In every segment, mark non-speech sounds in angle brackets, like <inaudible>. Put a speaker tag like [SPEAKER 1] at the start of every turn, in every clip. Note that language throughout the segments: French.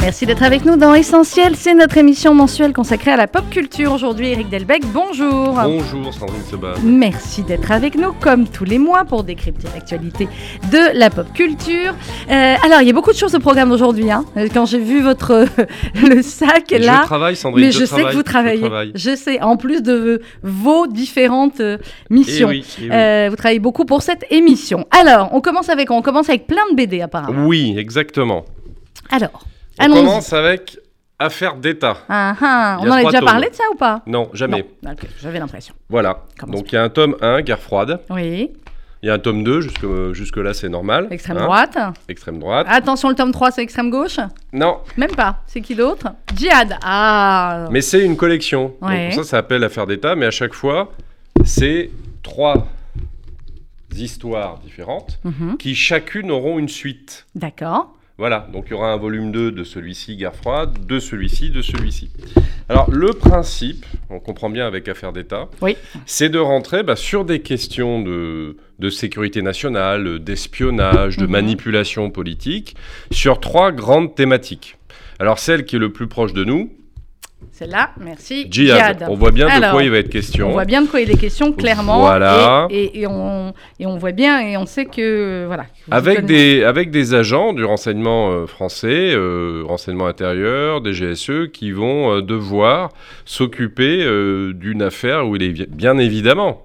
[SPEAKER 1] Merci d'être avec nous dans Essentiel. C'est notre émission mensuelle consacrée à la pop culture. Aujourd'hui, Eric Delbecq, bonjour.
[SPEAKER 2] Bonjour Sandrine Seban.
[SPEAKER 1] Merci d'être avec nous, comme tous les mois, pour décrypter l'actualité de la pop culture. Euh, alors, il y a beaucoup de choses au programme d'aujourd'hui. Hein. Euh, quand j'ai vu votre <laughs> le sac là,
[SPEAKER 2] je travaille, Sandrine.
[SPEAKER 1] mais je, sais que vous travaillez. Je, sais. En plus de vos différentes euh, missions,
[SPEAKER 2] eh oui, eh oui.
[SPEAKER 1] vous travaillez beaucoup pour cette émission. Alors, on commence avec on commence avec plein de BD apparemment.
[SPEAKER 2] Oui, exactement.
[SPEAKER 1] Alors.
[SPEAKER 2] On commence avec Affaire d'État.
[SPEAKER 1] Ah, ah, on en a déjà
[SPEAKER 2] tomes.
[SPEAKER 1] parlé de ça ou pas?
[SPEAKER 2] Non, jamais.
[SPEAKER 1] Non. Ok, j'avais l'impression.
[SPEAKER 2] Voilà.
[SPEAKER 1] Commence
[SPEAKER 2] Donc il y a un tome 1, Guerre froide.
[SPEAKER 1] Oui,
[SPEAKER 2] Il y a un tome 2, jusque, jusque là c'est normal.
[SPEAKER 1] extrême
[SPEAKER 2] Hein,
[SPEAKER 1] droite.
[SPEAKER 2] Extrême droite.
[SPEAKER 1] Attention, le tome 3, c'est extrême gauche?
[SPEAKER 2] Non,
[SPEAKER 1] Même pas. C'est qui d'autre? Djihad. Ah
[SPEAKER 2] mais c'est une collection.
[SPEAKER 1] Ouais.
[SPEAKER 2] Donc ça, ça s'appelle Affaire d'État, mais à chaque fois, c'est trois histoires différentes
[SPEAKER 1] Mhm.
[SPEAKER 2] qui chacune auront une suite.
[SPEAKER 1] D'accord.
[SPEAKER 2] Voilà, donc il y aura un volume 2 de celui-ci, Guerre froide, de celui-ci, de celui-ci. Alors le principe, on comprend bien avec Affaires d'État,
[SPEAKER 1] Oui.
[SPEAKER 2] c'est de rentrer bah, sur des questions de, de sécurité nationale, d'espionnage, de
[SPEAKER 1] Mhm.
[SPEAKER 2] manipulation politique, sur trois grandes thématiques. Alors celle qui est le plus proche de nous,
[SPEAKER 1] C'est là, merci.
[SPEAKER 2] Djihad. On voit bien de quoi il va être question.
[SPEAKER 1] On voit bien de quoi il est question, clairement.
[SPEAKER 2] Voilà.
[SPEAKER 1] Et, et- et on, et on voit bien, et on sait que. Voilà.
[SPEAKER 2] Avec des, avec des agents du renseignement euh, français, euh, renseignement intérieur, des GSE, qui vont euh, devoir s'occuper euh, d'une affaire où il est bien évidemment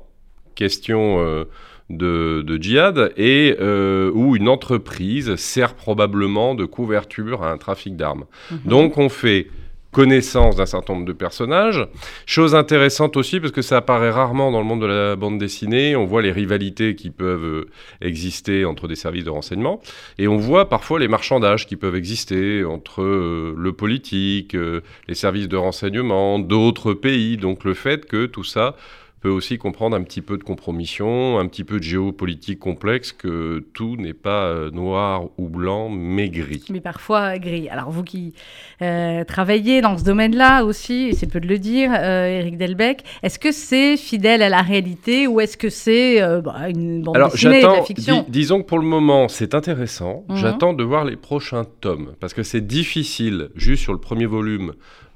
[SPEAKER 2] question euh, de, de djihad et euh, où une entreprise sert probablement de couverture à un trafic d'armes.
[SPEAKER 1] Mhm.
[SPEAKER 2] Donc on fait connaissance d'un certain nombre de personnages. Chose intéressante aussi, parce que ça apparaît rarement dans le monde de la bande dessinée, on voit les rivalités qui peuvent euh, exister entre des services de renseignement, et on voit parfois les marchandages qui peuvent exister entre euh, le politique, euh, les services de renseignement, d'autres pays, donc le fait que tout ça peut aussi comprendre un petit peu de compromission, un petit peu de géopolitique complexe, que tout n'est pas euh, noir ou blanc, mais gris.
[SPEAKER 1] mais parfois gris. Alors vous qui euh, travaillez dans ce domaine-là aussi, et c'est peu de le dire, euh, Eric Delbecq, est-ce que c'est fidèle à la réalité ou est-ce que c'est euh, bah, une bande
[SPEAKER 2] Alors
[SPEAKER 1] dessinée, de la fiction
[SPEAKER 2] dis- disons que pour le moment c'est intéressant,
[SPEAKER 1] Mhm.
[SPEAKER 2] j'attends de voir les prochains tomes, parce que c'est difficile, juste sur le premier volume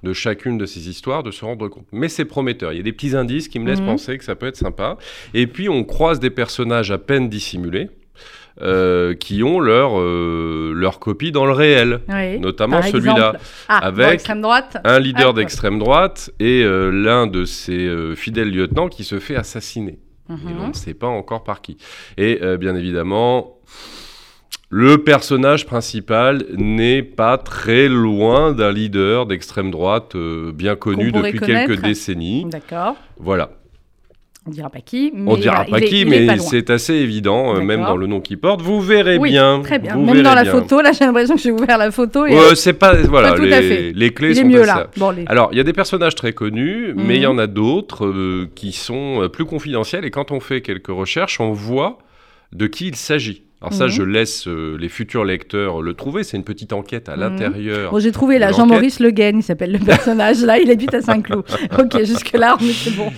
[SPEAKER 2] de chacune de ces histoires, de se rendre compte. Mais c'est prometteur, il y a des petits indices qui me laissent
[SPEAKER 1] Mhm.
[SPEAKER 2] penser que ça peut être sympa. Et puis on croise des personnages à peine dissimulés, euh, qui ont leur, euh, leur copie dans le réel,
[SPEAKER 1] Oui.
[SPEAKER 2] notamment celui-là.
[SPEAKER 1] Ah,
[SPEAKER 2] avec
[SPEAKER 1] droite.
[SPEAKER 2] Un leader
[SPEAKER 1] Ah,
[SPEAKER 2] d'extrême droite et euh, l'un de ses fidèles lieutenants qui se fait assassiner. Et
[SPEAKER 1] Mhm.
[SPEAKER 2] on ne sait pas encore par qui. Et bien évidemment, le personnage principal n'est pas très loin d'un leader d'extrême droite euh, bien connu depuis
[SPEAKER 1] connaître.
[SPEAKER 2] quelques décennies.
[SPEAKER 1] D'accord.
[SPEAKER 2] Voilà.
[SPEAKER 1] On dira pas qui. Mais
[SPEAKER 2] On dira pas qui,
[SPEAKER 1] est
[SPEAKER 2] mais c'est assez évident, euh, même dans le nom qu'il porte. Vous verrez
[SPEAKER 1] Oui,
[SPEAKER 2] bien.
[SPEAKER 1] Très bien.
[SPEAKER 2] vous
[SPEAKER 1] Même dans la
[SPEAKER 2] bien.
[SPEAKER 1] photo, là <laughs> j'ai l'impression que j'ai ouvert la photo et
[SPEAKER 2] Ouais, c'est pas voilà
[SPEAKER 1] tout à
[SPEAKER 2] les,
[SPEAKER 1] fait.
[SPEAKER 2] les clés
[SPEAKER 1] il est
[SPEAKER 2] sont
[SPEAKER 1] mieux
[SPEAKER 2] à
[SPEAKER 1] là.
[SPEAKER 2] ça.
[SPEAKER 1] Bon, les-
[SPEAKER 2] Alors, il y a des personnages très connus, mais il y
[SPEAKER 1] Mhm.
[SPEAKER 2] en a d'autres euh, qui sont euh, plus confidentiels. Et quand on fait quelques recherches, on voit de qui il s'agit. Alors ça,
[SPEAKER 1] Mhm.
[SPEAKER 2] je laisse euh, les futurs lecteurs le trouver. C'est une petite enquête à
[SPEAKER 1] Mhm.
[SPEAKER 2] l'intérieur.
[SPEAKER 1] Bon, j'ai trouvé là. Jean-Maurice Le Guen, il s'appelle le personnage là, il habite à Saint-Cloud. <laughs> ok, jusque-là, mais c'est bon.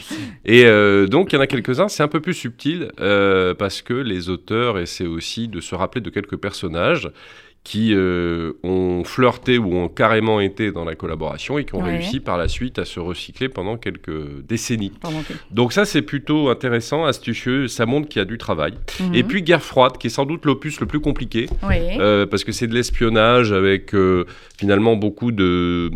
[SPEAKER 2] Et euh, donc, il y en a quelques-uns, c'est un peu plus subtil, euh, parce que les auteurs essaient aussi de se rappeler de quelques personnages qui euh, ont flirté ou ont carrément été dans la collaboration et qui ont
[SPEAKER 1] Ouais.
[SPEAKER 2] réussi par la suite à se recycler pendant quelques décennies. Donc ça, c'est plutôt intéressant, astucieux, ça montre qu'il y a du travail.
[SPEAKER 1] Mhm.
[SPEAKER 2] Et puis Guerre froide, qui est sans doute l'opus le plus compliqué, euh, parce que c'est de l'espionnage avec euh, finalement beaucoup de,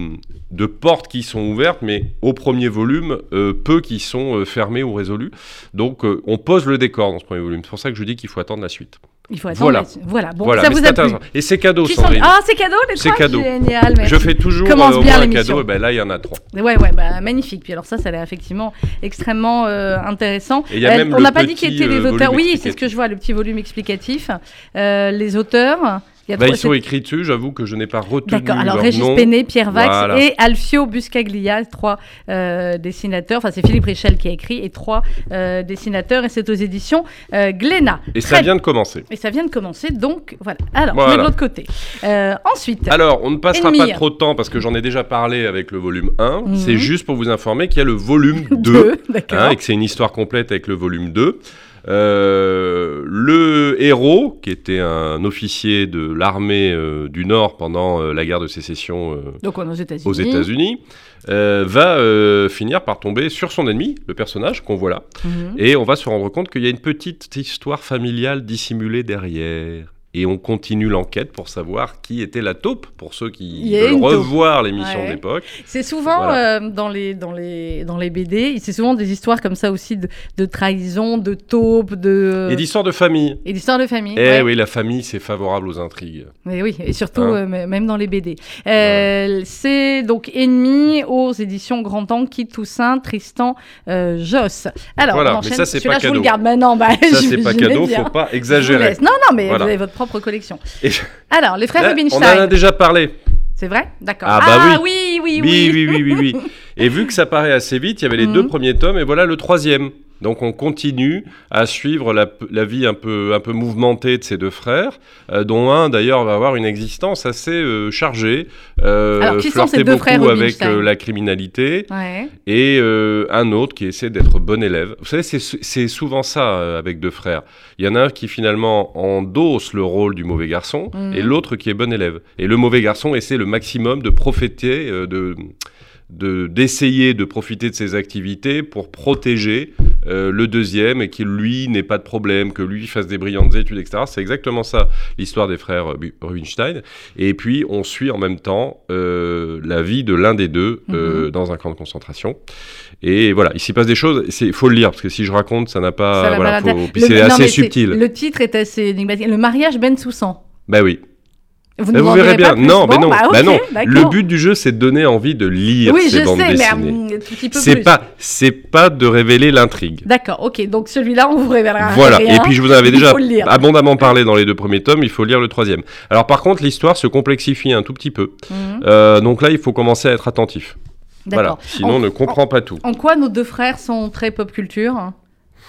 [SPEAKER 2] de portes qui sont ouvertes, mais au premier volume, peu qui sont fermées ou résolues. Donc on pose le décor dans ce premier volume. C'est pour ça que je dis qu'il faut attendre la suite.
[SPEAKER 1] Il faut attendre.
[SPEAKER 2] voilà.
[SPEAKER 1] Voilà. Bon,
[SPEAKER 2] voilà,
[SPEAKER 1] ça
[SPEAKER 2] mais
[SPEAKER 1] vous
[SPEAKER 2] c'est
[SPEAKER 1] a plu.
[SPEAKER 2] Et c'est cadeau, Sandrine.
[SPEAKER 1] Ah, c'est cadeau les
[SPEAKER 2] C'est
[SPEAKER 1] trois
[SPEAKER 2] cadeau.
[SPEAKER 1] Génial, merci.
[SPEAKER 2] je fais toujours
[SPEAKER 1] Commence
[SPEAKER 2] euh,
[SPEAKER 1] bien
[SPEAKER 2] un cadeau, et ben là il y en a trois.
[SPEAKER 1] Ouais, ouais, bah, magnifique. Puis alors ça, ça a l'air effectivement extrêmement euh, intéressant.
[SPEAKER 2] Et il y a même
[SPEAKER 1] on n'a pas dit qui étaient les
[SPEAKER 2] euh,
[SPEAKER 1] auteurs.
[SPEAKER 2] volume
[SPEAKER 1] Oui, c'est ce que je vois, le petit volume explicatif. Euh, les auteurs. Il
[SPEAKER 2] Bah, ils sont écrits dessus, j'avoue que je n'ai pas retenu
[SPEAKER 1] D'accord, alors
[SPEAKER 2] leur
[SPEAKER 1] Régis
[SPEAKER 2] nom.
[SPEAKER 1] Penet, Pierre Vax
[SPEAKER 2] Voilà.
[SPEAKER 1] et Alfio Buscaglia, trois euh, dessinateurs. Enfin, c'est Philippe Richel qui a écrit et trois euh, dessinateurs. Et c'est aux éditions euh, Glénat.
[SPEAKER 2] Et ça vient de commencer.
[SPEAKER 1] Et ça vient de commencer, donc voilà. Alors, on
[SPEAKER 2] Voilà.
[SPEAKER 1] est de l'autre côté. Euh, ensuite,
[SPEAKER 2] Alors, on ne passera pas trop de temps parce que j'en ai déjà parlé avec le volume 1.
[SPEAKER 1] Mhm.
[SPEAKER 2] C'est juste pour vous informer qu'il y a le volume <laughs> 2.
[SPEAKER 1] deux, d'accord.
[SPEAKER 2] hein, et que c'est une histoire complète avec le volume 2. Euh, le héros, qui était un officier de l'armée euh, du Nord pendant euh, la guerre de sécession
[SPEAKER 1] Donc aux États-Unis.
[SPEAKER 2] aux États-Unis, va finir par tomber sur son ennemi, le personnage qu'on voit là.
[SPEAKER 1] Mhm.
[SPEAKER 2] Et on va se rendre compte qu'il y a une petite histoire familiale dissimulée derrière. Et on continue l'enquête pour savoir qui était la taupe, pour ceux
[SPEAKER 1] Il
[SPEAKER 2] qui veulent revoir l'émission
[SPEAKER 1] Ouais.
[SPEAKER 2] l'époque.
[SPEAKER 1] C'est souvent
[SPEAKER 2] Voilà.
[SPEAKER 1] euh, dans, les, dans, les, dans les BD, c'est souvent des histoires comme ça aussi de, de trahison, de taupe, de.
[SPEAKER 2] Et d'histoire de famille.
[SPEAKER 1] et d'histoires de famille.
[SPEAKER 2] Eh
[SPEAKER 1] ouais.
[SPEAKER 2] oui, la famille, c'est favorable aux intrigues.
[SPEAKER 1] Mais oui, et surtout
[SPEAKER 2] Hein.
[SPEAKER 1] euh, même dans les BD. Euh, C'est donc Ennemi aux éditions Grand Angle, Kit Toussaint, Tristan Joss. Alors,
[SPEAKER 2] Voilà,
[SPEAKER 1] on
[SPEAKER 2] mais ça, c'est pas <laughs>
[SPEAKER 1] je vous le
[SPEAKER 2] cadeau.
[SPEAKER 1] garde maintenant. Bah,
[SPEAKER 2] Ça, c'est pas cadeau,
[SPEAKER 1] bien.
[SPEAKER 2] faut pas exagérer.
[SPEAKER 1] Non, non, mais
[SPEAKER 2] Voilà.
[SPEAKER 1] vous avez votre propre collection.
[SPEAKER 2] Et-
[SPEAKER 1] Alors, les frères
[SPEAKER 2] Là, on
[SPEAKER 1] Rubinstein.
[SPEAKER 2] en a déjà parlé.
[SPEAKER 1] C'est vrai? D'accord.
[SPEAKER 2] Ah, bah
[SPEAKER 1] oui, oui, oui.
[SPEAKER 2] Oui, oui, oui, oui, oui. <laughs> Et vu que ça paraît assez vite, il y avait les
[SPEAKER 1] Mhm.
[SPEAKER 2] deux premiers tomes et voilà le troisième. Donc on continue à suivre la, la vie un peu, un peu mouvementée de ces deux frères, euh, dont un d'ailleurs va avoir une existence assez euh, chargée, euh,
[SPEAKER 1] Alors, qui sont ces deux
[SPEAKER 2] beaucoup
[SPEAKER 1] frères
[SPEAKER 2] avec euh, la criminalité,
[SPEAKER 1] Ouais.
[SPEAKER 2] et un autre qui essaie d'être bon élève. Vous savez, c'est souvent ça avec deux frères. Il y en a un qui finalement endosse le rôle du mauvais garçon
[SPEAKER 1] Mhm.
[SPEAKER 2] et l'autre qui est bon élève. Et le mauvais garçon essaie le maximum de profiter, de- d'essayer de, profiter de ses activités pour protéger euh, le deuxième et qu'il lui n'ait pas de problème, que lui fasse des brillantes études, etc. C'est exactement ça l'histoire des frères Rubinstein. Et puis on suit en même temps euh, la vie de l'un des deux euh, dans un camp de concentration. Et voilà, il s'y passe des choses. Il faut le lire parce que si je raconte, ça n'a pas.
[SPEAKER 1] Ça
[SPEAKER 2] voilà, faut- puis c'est assez subtil.
[SPEAKER 1] Le titre est assez énigmatique. Le mariage Ben Soussan.
[SPEAKER 2] Bah oui.
[SPEAKER 1] Vous, en
[SPEAKER 2] verrez
[SPEAKER 1] pas
[SPEAKER 2] bien.
[SPEAKER 1] plus
[SPEAKER 2] Non, mais non.
[SPEAKER 1] bah,
[SPEAKER 2] Bah non. Le but du jeu, c'est de donner envie de lire
[SPEAKER 1] Oui,
[SPEAKER 2] ces
[SPEAKER 1] je
[SPEAKER 2] bandes
[SPEAKER 1] sais, mais
[SPEAKER 2] dessinées.
[SPEAKER 1] un petit peu
[SPEAKER 2] C'est
[SPEAKER 1] plus.
[SPEAKER 2] pas, c'est pas de révéler l'intrigue.
[SPEAKER 1] D'accord, ok. Donc celui-là, on vous révélera
[SPEAKER 2] Voilà.
[SPEAKER 1] rien.
[SPEAKER 2] Et puis je vous en avais déjà abondamment parlé dans les deux premiers tomes. Il faut lire le troisième. Alors par contre, l'histoire se complexifie un tout petit peu.
[SPEAKER 1] Mhm,
[SPEAKER 2] Euh, donc là, il faut commencer à être attentif. Voilà.
[SPEAKER 1] D'accord.
[SPEAKER 2] Sinon,
[SPEAKER 1] En-
[SPEAKER 2] on ne comprend pas tout.
[SPEAKER 1] En quoi nos deux frères sont très pop culture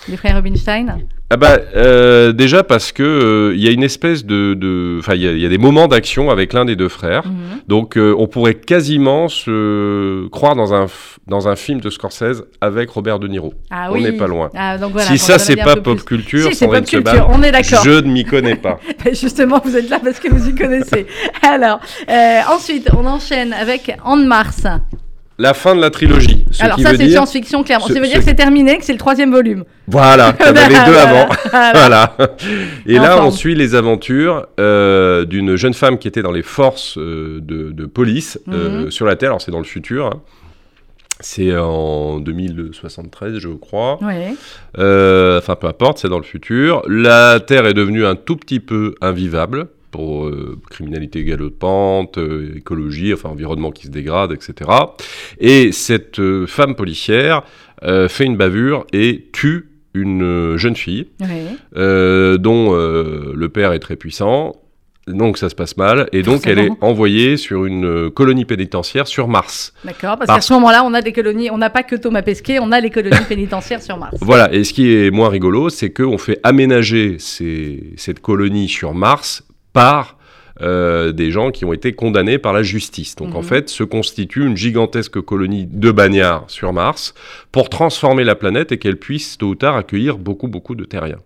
[SPEAKER 1] Les frères Rubinstein?
[SPEAKER 2] Ah bah euh, déjà parce que euh, il y a une espèce de, de- enfin il y, a- il y a des moments d'action avec l'un des deux frères.
[SPEAKER 1] Mhm.
[SPEAKER 2] Donc euh, on pourrait quasiment se croire dans un dans un film de Scorsese avec Robert De Niro.
[SPEAKER 1] Ah
[SPEAKER 2] On
[SPEAKER 1] oui.
[SPEAKER 2] n'est pas loin.
[SPEAKER 1] Ah, donc voilà,
[SPEAKER 2] si ça c'est pas pop
[SPEAKER 1] plus.
[SPEAKER 2] culture,
[SPEAKER 1] Si, c'est
[SPEAKER 2] Sandrine
[SPEAKER 1] pop culture,
[SPEAKER 2] Seban,
[SPEAKER 1] on est d'accord.
[SPEAKER 2] je ne m'y connais pas. <laughs>
[SPEAKER 1] Justement, vous êtes là parce que vous y connaissez. Alors, euh, ensuite, on enchaîne avec Anne Mars.
[SPEAKER 2] La fin de la trilogie. Ce
[SPEAKER 1] Alors
[SPEAKER 2] qui
[SPEAKER 1] ça, c'est
[SPEAKER 2] dire
[SPEAKER 1] science-fiction, clairement.
[SPEAKER 2] ce-
[SPEAKER 1] Ça veut
[SPEAKER 2] ce-
[SPEAKER 1] dire que c'est terminé, que c'est le troisième volume.
[SPEAKER 2] voilà, <laughs> il y en avait deux avant. <laughs>
[SPEAKER 1] voilà.
[SPEAKER 2] Et là, on suit les aventures euh, d'une jeune femme qui était dans les forces euh, de, de police euh,
[SPEAKER 1] Mhm.
[SPEAKER 2] sur la Terre. Alors, c'est dans le futur. hein. C'est en 2073, je crois.
[SPEAKER 1] Oui.
[SPEAKER 2] Euh, enfin, peu importe, c'est dans le futur. La Terre est devenue un tout petit peu invivable pour euh, criminalité galopante, euh, écologie, enfin environnement qui se dégrade, etc. Et cette euh, femme policière euh, fait une bavure et tue une jeune fille
[SPEAKER 1] oui.
[SPEAKER 2] dont le père est très puissant. Donc ça se passe mal et donc elle est envoyée sur une colonie pénitentiaire sur Mars.
[SPEAKER 1] D'accord, parce,
[SPEAKER 2] Parce-
[SPEAKER 1] qu'à ce moment-là, on a des colonies, on n'a pas que Thomas Pesquet, on a les colonies pénitentiaires sur Mars.
[SPEAKER 2] Voilà, et ce qui est moins rigolo, c'est qu'on fait aménager ces- cette colonie sur Mars par euh, des gens qui ont été condamnés par la justice. Donc en
[SPEAKER 1] Mhm.
[SPEAKER 2] fait, se constitue une gigantesque colonie de bagnards sur Mars pour transformer la planète et qu'elle puisse tôt ou tard accueillir beaucoup, beaucoup de terriens.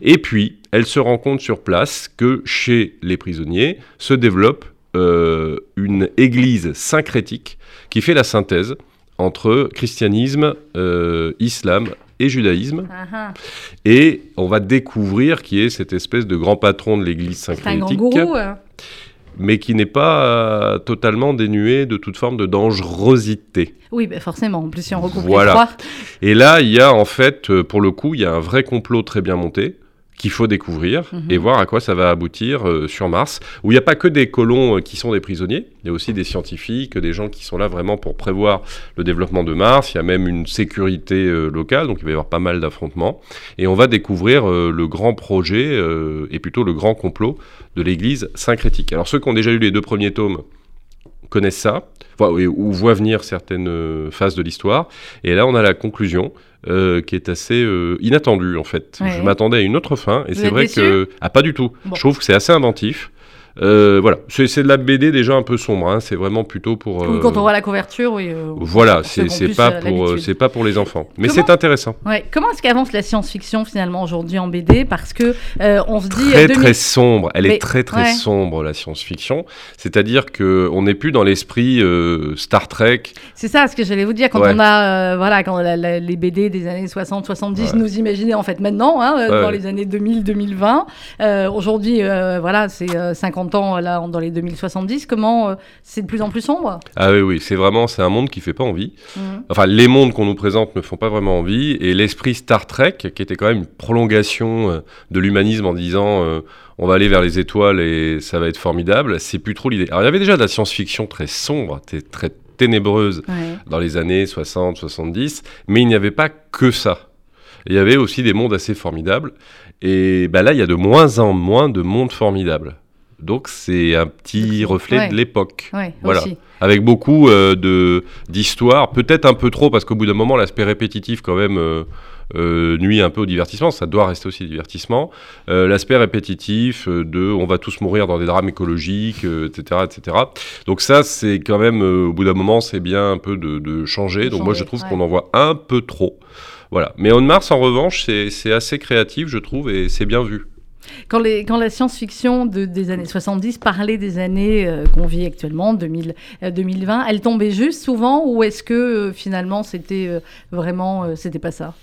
[SPEAKER 2] Et puis, elle se rend compte sur place que chez les prisonniers se développe euh, une église syncrétique qui fait la synthèse entre christianisme, euh, islam et judaïsme.
[SPEAKER 1] Ah.
[SPEAKER 2] Et on va découvrir qui est cette espèce de grand patron de l'église
[SPEAKER 1] C'est un grand
[SPEAKER 2] syncrétique,
[SPEAKER 1] gourou. hein.
[SPEAKER 2] mais qui n'est pas euh, totalement dénué de toute forme de dangerosité.
[SPEAKER 1] Oui, bah forcément. En plus, si on recoupe
[SPEAKER 2] Voilà.
[SPEAKER 1] les trois.
[SPEAKER 2] Et là, il y a en fait, euh, pour le coup, il y a un vrai complot très bien monté qu'il faut découvrir
[SPEAKER 1] Mhm.
[SPEAKER 2] et voir à quoi ça va aboutir euh, sur Mars, où il n'y a pas que des colons euh, qui sont des prisonniers, il y a aussi des scientifiques, des gens qui sont là vraiment pour prévoir le développement de Mars, il y a même une sécurité euh, locale, donc il va y avoir pas mal d'affrontements, et on va découvrir le grand projet, et plutôt le grand complot de l'Église syncrétique. Alors ceux qui ont déjà lu les deux premiers tomes connaissent ça, enfin, ou, voient venir certaines euh, phases de l'histoire, et là on a la conclusion, euh, qui est assez euh, inattendue en fait.
[SPEAKER 1] Ouais.
[SPEAKER 2] Je m'attendais à une autre fin, et c'est vrai que... Ah pas du tout.
[SPEAKER 1] Bon.
[SPEAKER 2] Je trouve que c'est assez inventif. Euh, voilà, c'est de la BD déjà un peu sombre, hein. c'est vraiment plutôt pour... Euh...
[SPEAKER 1] Quand on voit la couverture, oui. Euh,
[SPEAKER 2] voilà, c'est pas,
[SPEAKER 1] euh,
[SPEAKER 2] pour, pas pour les enfants, mais c'est intéressant.
[SPEAKER 1] Comment est-ce qu'avance la science-fiction finalement aujourd'hui en BD Parce que on se dit...
[SPEAKER 2] Très
[SPEAKER 1] 2000...
[SPEAKER 2] très sombre, elle est très très sombre la science-fiction, c'est-à-dire qu'on n'est plus dans l'esprit Star Trek.
[SPEAKER 1] C'est ça ce que j'allais vous dire, quand on a voilà, quand les BD des années
[SPEAKER 2] 60-70
[SPEAKER 1] nous imaginer en fait maintenant, hein, dans les années 2000-2020, aujourd'hui voilà c'est 50 là, dans les 2070, comment euh, c'est de plus en plus sombre?
[SPEAKER 2] Ah oui, oui, c'est vraiment, c'est un monde qui fait pas envie.
[SPEAKER 1] Mhm.
[SPEAKER 2] Enfin, les mondes qu'on nous présente ne font pas vraiment envie. Et l'esprit Star Trek, qui était quand même une prolongation euh, de l'humanisme en disant euh, on va aller vers les étoiles et ça va être formidable, c'est plus trop l'idée. Alors, il y avait déjà de la science-fiction très sombre, très ténébreuse dans les années 60, 70, mais il n'y avait pas que ça il y avait aussi des mondes assez formidables. Et ben là, il y a de moins en moins de mondes formidables. Donc, c'est un petit reflet
[SPEAKER 1] ouais.
[SPEAKER 2] de l'époque.
[SPEAKER 1] Ouais,
[SPEAKER 2] Voilà.
[SPEAKER 1] aussi.
[SPEAKER 2] Avec beaucoup euh, de d'histoires, peut-être un peu trop, parce qu'au bout d'un moment, l'aspect répétitif, quand même, euh, euh, nuit un peu au divertissement. Ça doit rester aussi divertissement. Euh, l'aspect répétitif de on va tous mourir dans des drames écologiques, etc., etc. Donc, ça, c'est quand même, au bout d'un moment, c'est bien un peu de, de changer.
[SPEAKER 1] De
[SPEAKER 2] Donc, moi, je trouve
[SPEAKER 1] ouais.
[SPEAKER 2] qu'on en voit un peu trop. Voilà. Mais On Mars, en revanche, c'est assez créatif, je trouve, et c'est bien vu.
[SPEAKER 1] Quand, la science-fiction de- des années 70 parlait des années euh, qu'on vit actuellement, 2000, euh, 2020, elle tombait juste souvent ou est-ce que euh, finalement c'était vraiment, c'était pas ça?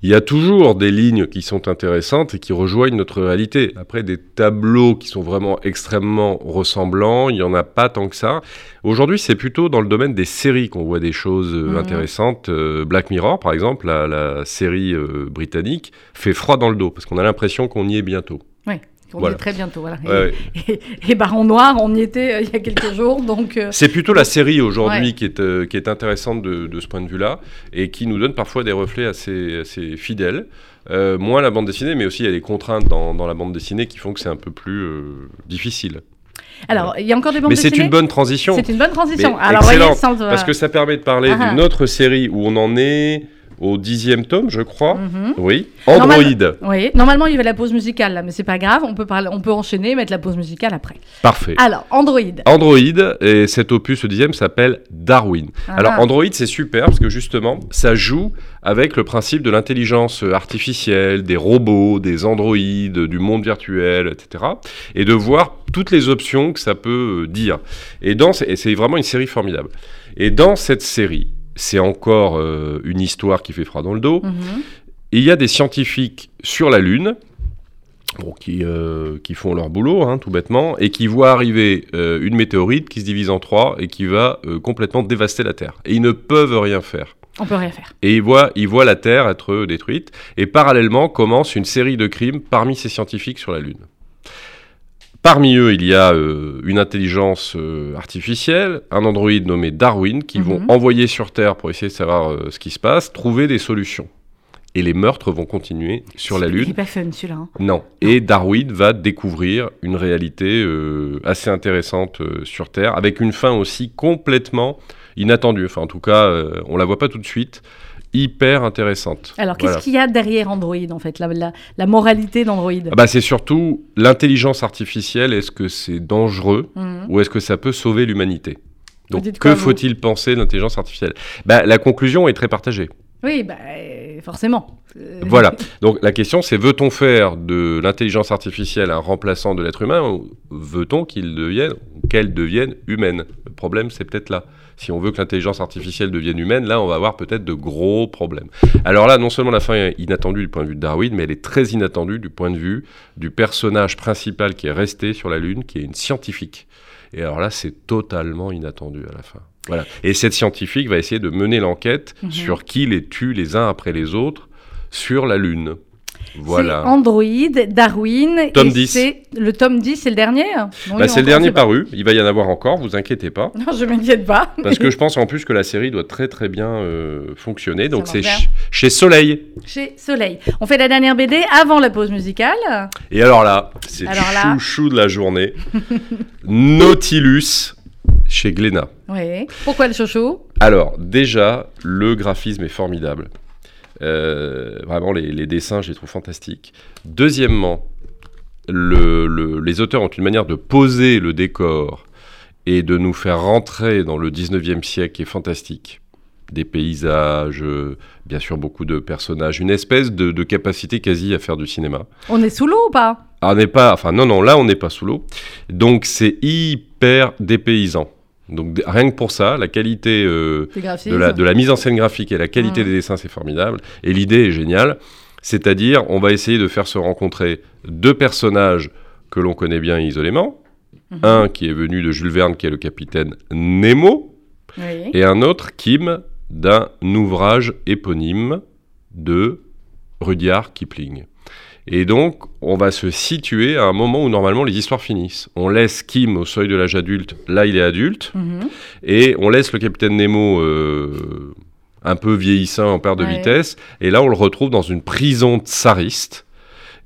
[SPEAKER 2] Il y a toujours des lignes qui sont intéressantes et qui rejoignent notre réalité. Après, des tableaux qui sont vraiment extrêmement ressemblants, il n'y en a pas tant que ça. Aujourd'hui, c'est plutôt dans le domaine des séries qu'on voit des choses euh,
[SPEAKER 1] Mhm.
[SPEAKER 2] intéressantes. Euh, Black Mirror, par exemple, la, la série euh, britannique, fait froid dans le dos parce qu'on a l'impression qu'on y est bientôt.
[SPEAKER 1] On
[SPEAKER 2] Voilà.
[SPEAKER 1] est très bientôt, voilà. Et-
[SPEAKER 2] Ouais, ouais.
[SPEAKER 1] Et, et Baron Noir, on y était euh, il y a quelques jours, donc euh,
[SPEAKER 2] C'est plutôt la série aujourd'hui
[SPEAKER 1] Ouais.
[SPEAKER 2] qui, est, euh, qui est intéressante de, de ce point de vue-là et qui nous donne parfois des reflets assez, assez fidèles. Moins la bande dessinée, mais aussi il y a des contraintes dans, dans la bande dessinée qui font que c'est un peu plus difficile.
[SPEAKER 1] alors il y a encore des bandes
[SPEAKER 2] mais c'est une bonne transition
[SPEAKER 1] C'est une bonne transition.
[SPEAKER 2] Mais
[SPEAKER 1] Alors voyez,
[SPEAKER 2] excellente,
[SPEAKER 1] sans-
[SPEAKER 2] parce que ça permet de parler
[SPEAKER 1] Ah ah.
[SPEAKER 2] d'une autre série où on en est au dixième tome, je crois.
[SPEAKER 1] Mhm.
[SPEAKER 2] Oui,
[SPEAKER 1] Normal-
[SPEAKER 2] Android.
[SPEAKER 1] Oui, normalement il y avait la pause musicale là, mais c'est pas grave, on peut parler, on peut enchaîner, et mettre la pause musicale après.
[SPEAKER 2] Parfait.
[SPEAKER 1] Alors Android.
[SPEAKER 2] Android, et cet opus, le dixième, s'appelle Darwin. Alors
[SPEAKER 1] Ah.
[SPEAKER 2] Android, c'est super parce que justement, ça joue avec le principe de l'intelligence artificielle, des robots, des androïdes, du monde virtuel, etc. Et de voir toutes les options que ça peut euh, dire. Et, dans, et c'est vraiment une série formidable. Et dans cette série, c'est encore euh, une histoire qui fait froid dans le dos.
[SPEAKER 1] Mhm.
[SPEAKER 2] Il y a des scientifiques sur la Lune bon, qui, euh, qui font leur boulot, hein, tout bêtement, et qui voient arriver euh, une météorite qui se divise en trois et qui va complètement dévaster la Terre. Et ils ne peuvent rien faire.
[SPEAKER 1] On peut rien faire.
[SPEAKER 2] Et ils voient, ils voient la Terre être détruite. Et parallèlement commence une série de crimes parmi ces scientifiques sur la Lune. Parmi eux, il y a euh, une intelligence euh, artificielle, un androïde nommé Darwin, qui vont
[SPEAKER 1] Mhm.
[SPEAKER 2] envoyer sur Terre pour essayer de savoir euh, ce qui se passe, trouver des solutions. Et les meurtres vont continuer sur la Lune.
[SPEAKER 1] est pas fun celui-là. hein.
[SPEAKER 2] Non. Et Darwin va découvrir une réalité assez intéressante sur Terre, avec une fin aussi complètement inattendue. Enfin, en tout cas, on la voit pas tout de suite. Hyper intéressante.
[SPEAKER 1] Alors qu'est-ce
[SPEAKER 2] Voilà.
[SPEAKER 1] qu'il y a derrière Android en fait, la, la- la moralité d'Android
[SPEAKER 2] Ah bah, c'est surtout l'intelligence artificielle. Est-ce que c'est dangereux
[SPEAKER 1] Mhm.
[SPEAKER 2] ou est-ce que ça peut sauver l'humanité? Donc, que faut-il penser de l'intelligence artificielle? Bah, La conclusion est très partagée.
[SPEAKER 1] Oui, bah, forcément. Euh,
[SPEAKER 2] Voilà. <laughs> Donc la question c'est veut-on faire de l'intelligence artificielle un remplaçant de l'être humain ou veut-on qu'il devienne qu'elle devienne humaine? Le problème c'est peut-être là. Si on veut que l'intelligence artificielle devienne humaine, là on va avoir peut-être de gros problèmes. Alors là, non seulement la fin est inattendue du point de vue de Darwin, mais elle est très inattendue du point de vue du personnage principal qui est resté sur la Lune, qui est une scientifique. Et alors là, c'est totalement inattendu à la fin. Voilà. Et cette scientifique va essayer de mener l'enquête
[SPEAKER 1] Mhm.
[SPEAKER 2] sur qui les tue les uns après les autres sur la Lune. Voilà.
[SPEAKER 1] Android, Darwin.
[SPEAKER 2] Tome
[SPEAKER 1] et
[SPEAKER 2] 10.
[SPEAKER 1] c'est- Le tome 10, c'est le dernier
[SPEAKER 2] Bah, c'est le dernier
[SPEAKER 1] pas.
[SPEAKER 2] paru, il va y en avoir encore, vous inquiétez pas.
[SPEAKER 1] Non, je m'inquiète pas.
[SPEAKER 2] Parce que je pense en plus que la série doit très très bien euh, fonctionner. Donc c'est ch- chez Soleil.
[SPEAKER 1] Chez Soleil. On fait la dernière BD avant la pause musicale.
[SPEAKER 2] Et alors là, c'est
[SPEAKER 1] là-
[SPEAKER 2] chouchou de la journée. <laughs> Nautilus chez Glénat.
[SPEAKER 1] Oui. Pourquoi le chouchou?
[SPEAKER 2] Alors, déjà, le graphisme est formidable. Euh, vraiment, les, les dessins, je les trouve fantastiques. Deuxièmement, le- le- les auteurs ont une manière de poser le décor et de nous faire rentrer dans le 19e siècle qui est fantastique. Des paysages, euh, bien sûr beaucoup de personnages, une espèce de, de capacité quasi à faire du cinéma.
[SPEAKER 1] On est sous l'eau ou pas?
[SPEAKER 2] Ah, on n'est pas, enfin non, non, là on n'est pas sous l'eau. Donc c'est hyper dépaysant. Donc rien que pour ça, la qualité euh, de, la, de la mise en scène graphique et la qualité
[SPEAKER 1] Mhm.
[SPEAKER 2] des dessins, c'est formidable. Et l'idée est géniale. C'est-à-dire, on va essayer de faire se rencontrer deux personnages que l'on connaît bien isolément.
[SPEAKER 1] Mhm.
[SPEAKER 2] Un qui est venu de Jules Verne, qui est le capitaine Nemo,
[SPEAKER 1] Oui.
[SPEAKER 2] et un autre, Kim, d'un ouvrage éponyme de Rudyard Kipling. Et donc, on va se situer à un moment où normalement les histoires finissent. On laisse Kim au seuil de l'âge adulte, là il est adulte,
[SPEAKER 1] Mhm.
[SPEAKER 2] et on laisse le capitaine Nemo euh, un peu vieillissant en perte de vitesse, et là on le retrouve dans une prison tsariste,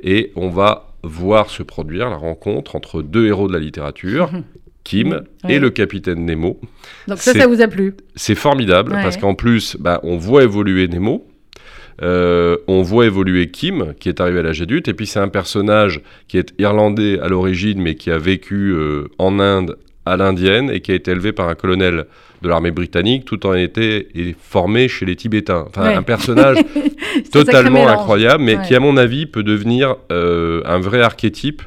[SPEAKER 2] et on va voir se produire la rencontre entre deux héros de la littérature, <laughs> Kim.
[SPEAKER 1] Ouais.
[SPEAKER 2] et le capitaine Nemo.
[SPEAKER 1] Donc ça, ça vous a plu
[SPEAKER 2] C'est formidable
[SPEAKER 1] Ouais.
[SPEAKER 2] parce qu'en plus, bah, on voit évoluer Nemo. Euh, on voit évoluer Kim, qui est arrivé à l'âge adulte, et puis c'est un personnage qui est irlandais à l'origine, mais qui a vécu euh, en Inde à l'indienne et qui a été élevé par un colonel de l'armée britannique, tout en été et formé chez les Tibétains. Enfin,
[SPEAKER 1] Ouais.
[SPEAKER 2] un personnage <laughs> totalement incroyable, mais
[SPEAKER 1] Ouais.
[SPEAKER 2] qui, à mon avis, peut devenir euh, un vrai archétype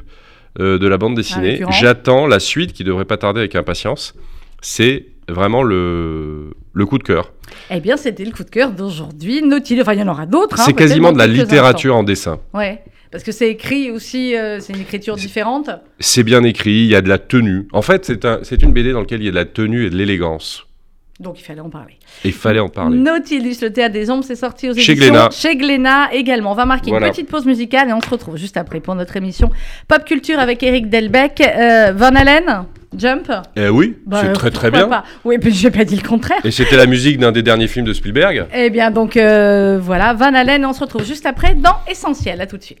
[SPEAKER 2] de la bande dessinée. J'attends la suite qui devrait pas tarder avec impatience. C'est vraiment le, le coup de cœur.
[SPEAKER 1] Eh bien, c'était le coup de cœur d'aujourd'hui. Nautilus, enfin, il y en aura d'autres. hein,
[SPEAKER 2] c'est quasiment de la littérature en dessin.
[SPEAKER 1] Ouais, parce que c'est écrit aussi, euh, c'est une écriture différente.
[SPEAKER 2] C'est bien écrit, il y a de la tenue. En fait, c'est un, une BD dans laquelle il y a de la tenue et de l'élégance.
[SPEAKER 1] Donc, il fallait en parler.
[SPEAKER 2] Il fallait en parler.
[SPEAKER 1] Nautilus, le théâtre des ombres, c'est sorti aux
[SPEAKER 2] Chez
[SPEAKER 1] éditions
[SPEAKER 2] Glénat.
[SPEAKER 1] Chez Glénat également. On va marquer
[SPEAKER 2] Voilà.
[SPEAKER 1] une petite pause musicale et on se retrouve juste après pour notre émission Pop Culture avec Eric Delbecq. Euh, Van Halen, Jump.
[SPEAKER 2] Eh oui,
[SPEAKER 1] Bah,
[SPEAKER 2] c'est très très bien.
[SPEAKER 1] pas. Oui, puis j'ai pas dit le contraire.
[SPEAKER 2] Et c'était la musique d'un des derniers films de Spielberg.
[SPEAKER 1] Eh bien, donc euh, voilà, Van et on se retrouve juste après dans Essentiel. À tout de suite.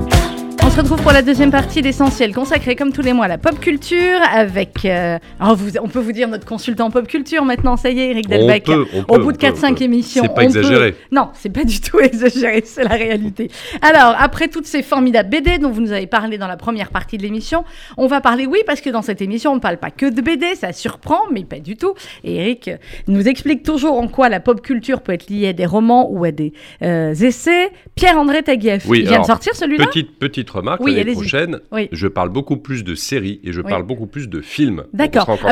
[SPEAKER 1] On se retrouve pour la deuxième partie d'Essentiel, consacrée comme tous les mois à la pop culture, avec, euh, vous- on peut vous dire notre consultant pop culture maintenant, ça y est, Eric Delbecq.
[SPEAKER 2] peut, on
[SPEAKER 1] Au
[SPEAKER 2] peut,
[SPEAKER 1] bout
[SPEAKER 2] on
[SPEAKER 1] de
[SPEAKER 2] peut,
[SPEAKER 1] 4-5
[SPEAKER 2] on peut.
[SPEAKER 1] émissions.
[SPEAKER 2] C'est pas
[SPEAKER 1] on peut-
[SPEAKER 2] exagéré.
[SPEAKER 1] Non, c'est pas du tout <laughs> exagéré, c'est la réalité. Alors, après toutes ces formidables BD dont vous nous avez parlé dans la première partie de l'émission, on va parler, oui, parce que dans cette émission, on ne parle pas que de BD, ça surprend, mais pas du tout. Et Eric nous explique toujours en quoi la pop culture peut être liée à des romans ou à des euh, essais. Pierre-André Taguieff,
[SPEAKER 2] Oui,
[SPEAKER 1] il vient
[SPEAKER 2] alors,
[SPEAKER 1] de sortir celui-là?
[SPEAKER 2] Petite, petite remarque,
[SPEAKER 1] Oui,
[SPEAKER 2] l'année prochaine,
[SPEAKER 1] Oui.
[SPEAKER 2] je parle beaucoup plus de séries et je
[SPEAKER 1] Oui.
[SPEAKER 2] parle beaucoup plus de films.
[SPEAKER 1] D'accord. Ah.